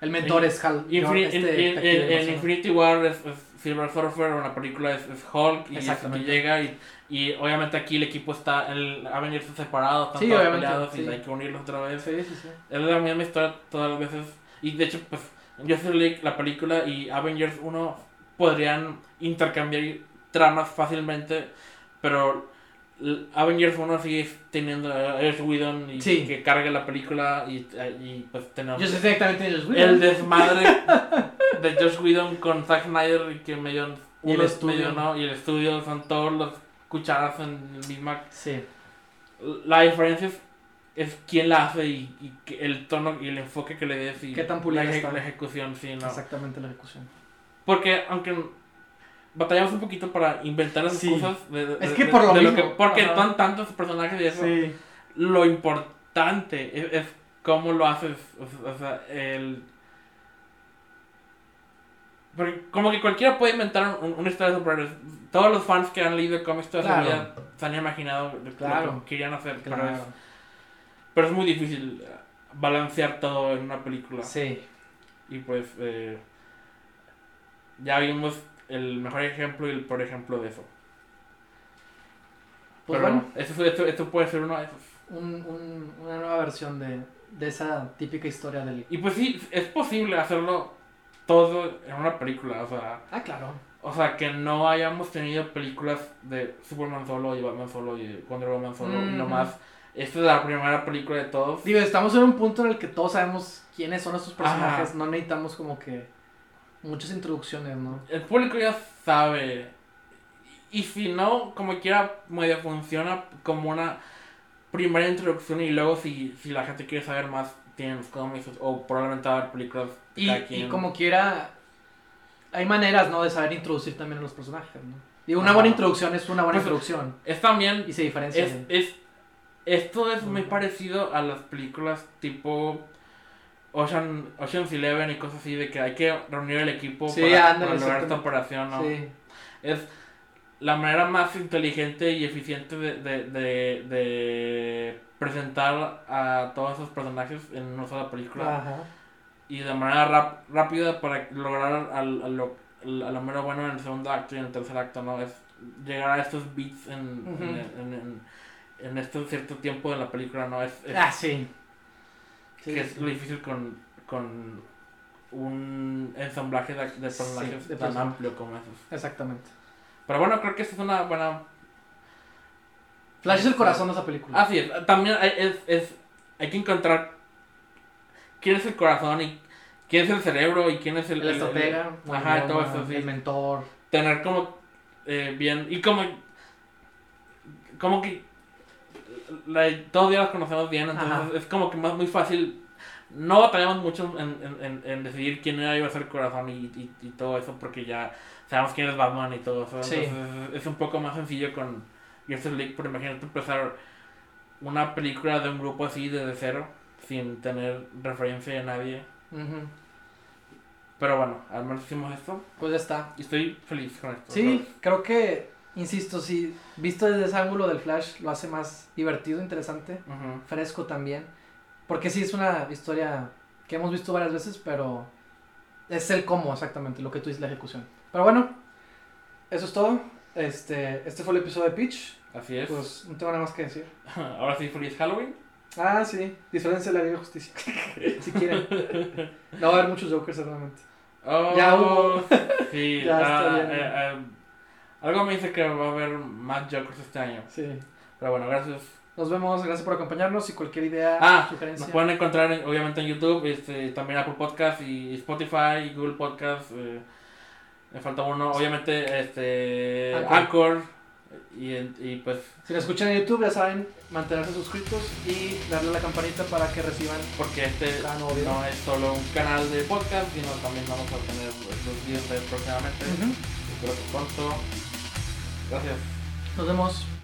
El mentor En- es Hal. Este en, en- en-. Infinity War es, es Silver Surfer, en la película es, es Hulk y, es- que llega y, y obviamente aquí el equipo está, el Avengers separado, están Sí, todos peleados sí. y hay que unirlos otra vez. Sí, sí, sí. Es la misma historia todas las veces. Y de hecho, pues, Justice League, la película y Avengers 1 podrían intercambiar tramas fácilmente, pero Avengers 1 sigue teniendo a Josh Whedon y Sí. que cargue la película y, y pues tenemos Yo sé directamente de ellos. el desmadre de Josh Whedon con Zack Snyder y que medio Y el estudio. medio no y el estudio son todos los cucharas en el misma Sí. la diferencia es, es quién la hace y, y el tono y el enfoque que le des y Qué tan pulida la, eje- está. la ejecución, sí, no. Exactamente la ejecución. Porque aunque batallamos un poquito para inventar las Sí. cosas de, de- Es que por lo de mismo. que, porque Ajá. son tantos personajes y eso, Sí. lo importante es, es cómo lo haces, o, o sea, el... Porque como que cualquiera puede inventar un, una historia de superhéroes. Todos los fans que han leído cómics toda Claro. su vida se han imaginado lo que querían hacer, pero, es, Claro. pero es muy difícil eh, balancear todo en una película. Sí. Y pues eh, ya vimos el mejor ejemplo y el peor ejemplo de eso. Pues pero bueno, esto, esto, esto puede ser uno de esos. un, un- una nueva versión de, de esa típica historia del... Y pues sí, es posible hacerlo todo en una película, o sea, Ah, claro. o sea que no hayamos tenido películas de Superman solo y Batman solo y Wonder Woman solo y Ujú. nomás. Esta es la primera película de todos. Digo, estamos en un punto en el que todos sabemos quiénes son estos personajes. Ajá. No necesitamos como que Muchas introducciones, ¿no? El público ya sabe. Y si no, como quiera, medio funciona como una primera introducción y luego si, si la gente quiere saber más, tienen los cómics o probablemente va a ver películas de Y, cada y como quiera, hay maneras, ¿no? De saber introducir también a los personajes, ¿no? Y una Ajá. buena introducción es una buena Pues, introducción. Es también Y se diferencia. Es, esto es muy parecido a las películas tipo Ocean, Ocean's Eleven y cosas así, de que hay que reunir el equipo Sí, para, ándale, para lograr esta operación, ¿no? Sí. Es la manera más inteligente y eficiente de, de, de, de presentar a todos esos personajes en una sola película Ajá. y de manera rap- rápida para lograr al, a lo, a lo mero bueno en el segundo acto y en el tercer acto, ¿no? Es llegar a estos beats en, en, en, en- en este cierto tiempo de la película, ¿no? Es, es- Ah, sí. Sí, que es lo difícil con, con un ensamblaje de, de personajes Sí, de tan amplio como esos. Exactamente. Pero bueno, creo que esta es una buena... Flash es el corazón de esa película. Ah, sí, es- también hay, es, es, hay que encontrar quién es el corazón y quién es el cerebro y quién es el... el estratega, el- ajá, el todo idioma, eso, sí. el mentor. tener como eh, bien y como como que la, todos ya las conocemos bien entonces Ajá. es como que más muy fácil no batallamos mucho en, en, en, decidir quién iba a ser corazón y, y, y todo eso porque ya sabemos quién es Batman y todo eso Sí. entonces es un poco más sencillo con Justice League pero imagínate empezar una película de un grupo así desde cero sin tener referencia de nadie Ujú. pero bueno al menos hicimos esto Pues ya está. y estoy feliz con esto Sí, creo que, insisto, si visto desde ese ángulo del Flash lo hace más divertido, interesante, fresco también. Porque sí es una historia que hemos visto varias veces, pero es el cómo exactamente, lo que tú dices, la ejecución. Pero bueno, eso es todo. Este, este fue el episodio de Pitch. Así es. Pues no tengo nada más que decir. Ahora sí, feliz Halloween. Ah, sí, disfrácense de la Liga de Justicia. si quieren. No va a haber muchos Jokers seguramente. Oh, Ya hubo. Sí, Ya está bien. eh, eh, algo me dice que va a haber más Jokers este año. Sí. Pero bueno, gracias. Nos vemos, gracias por acompañarnos y cualquier idea, Ah, sugerencia. Nos pueden encontrar en- obviamente en YouTube, este, también Apple Podcast y Spotify, y Google Podcast. eh, me falta uno, obviamente este Anchor. Anchor. Y, y pues, Si nos escuchan en YouTube, ya saben, mantenerse suscritos y darle a la campanita para que reciban porque este no es solo un canal de podcast, sino también vamos a tener los videos de próximamente. Espero que pronto. Gracias. Nos vemos.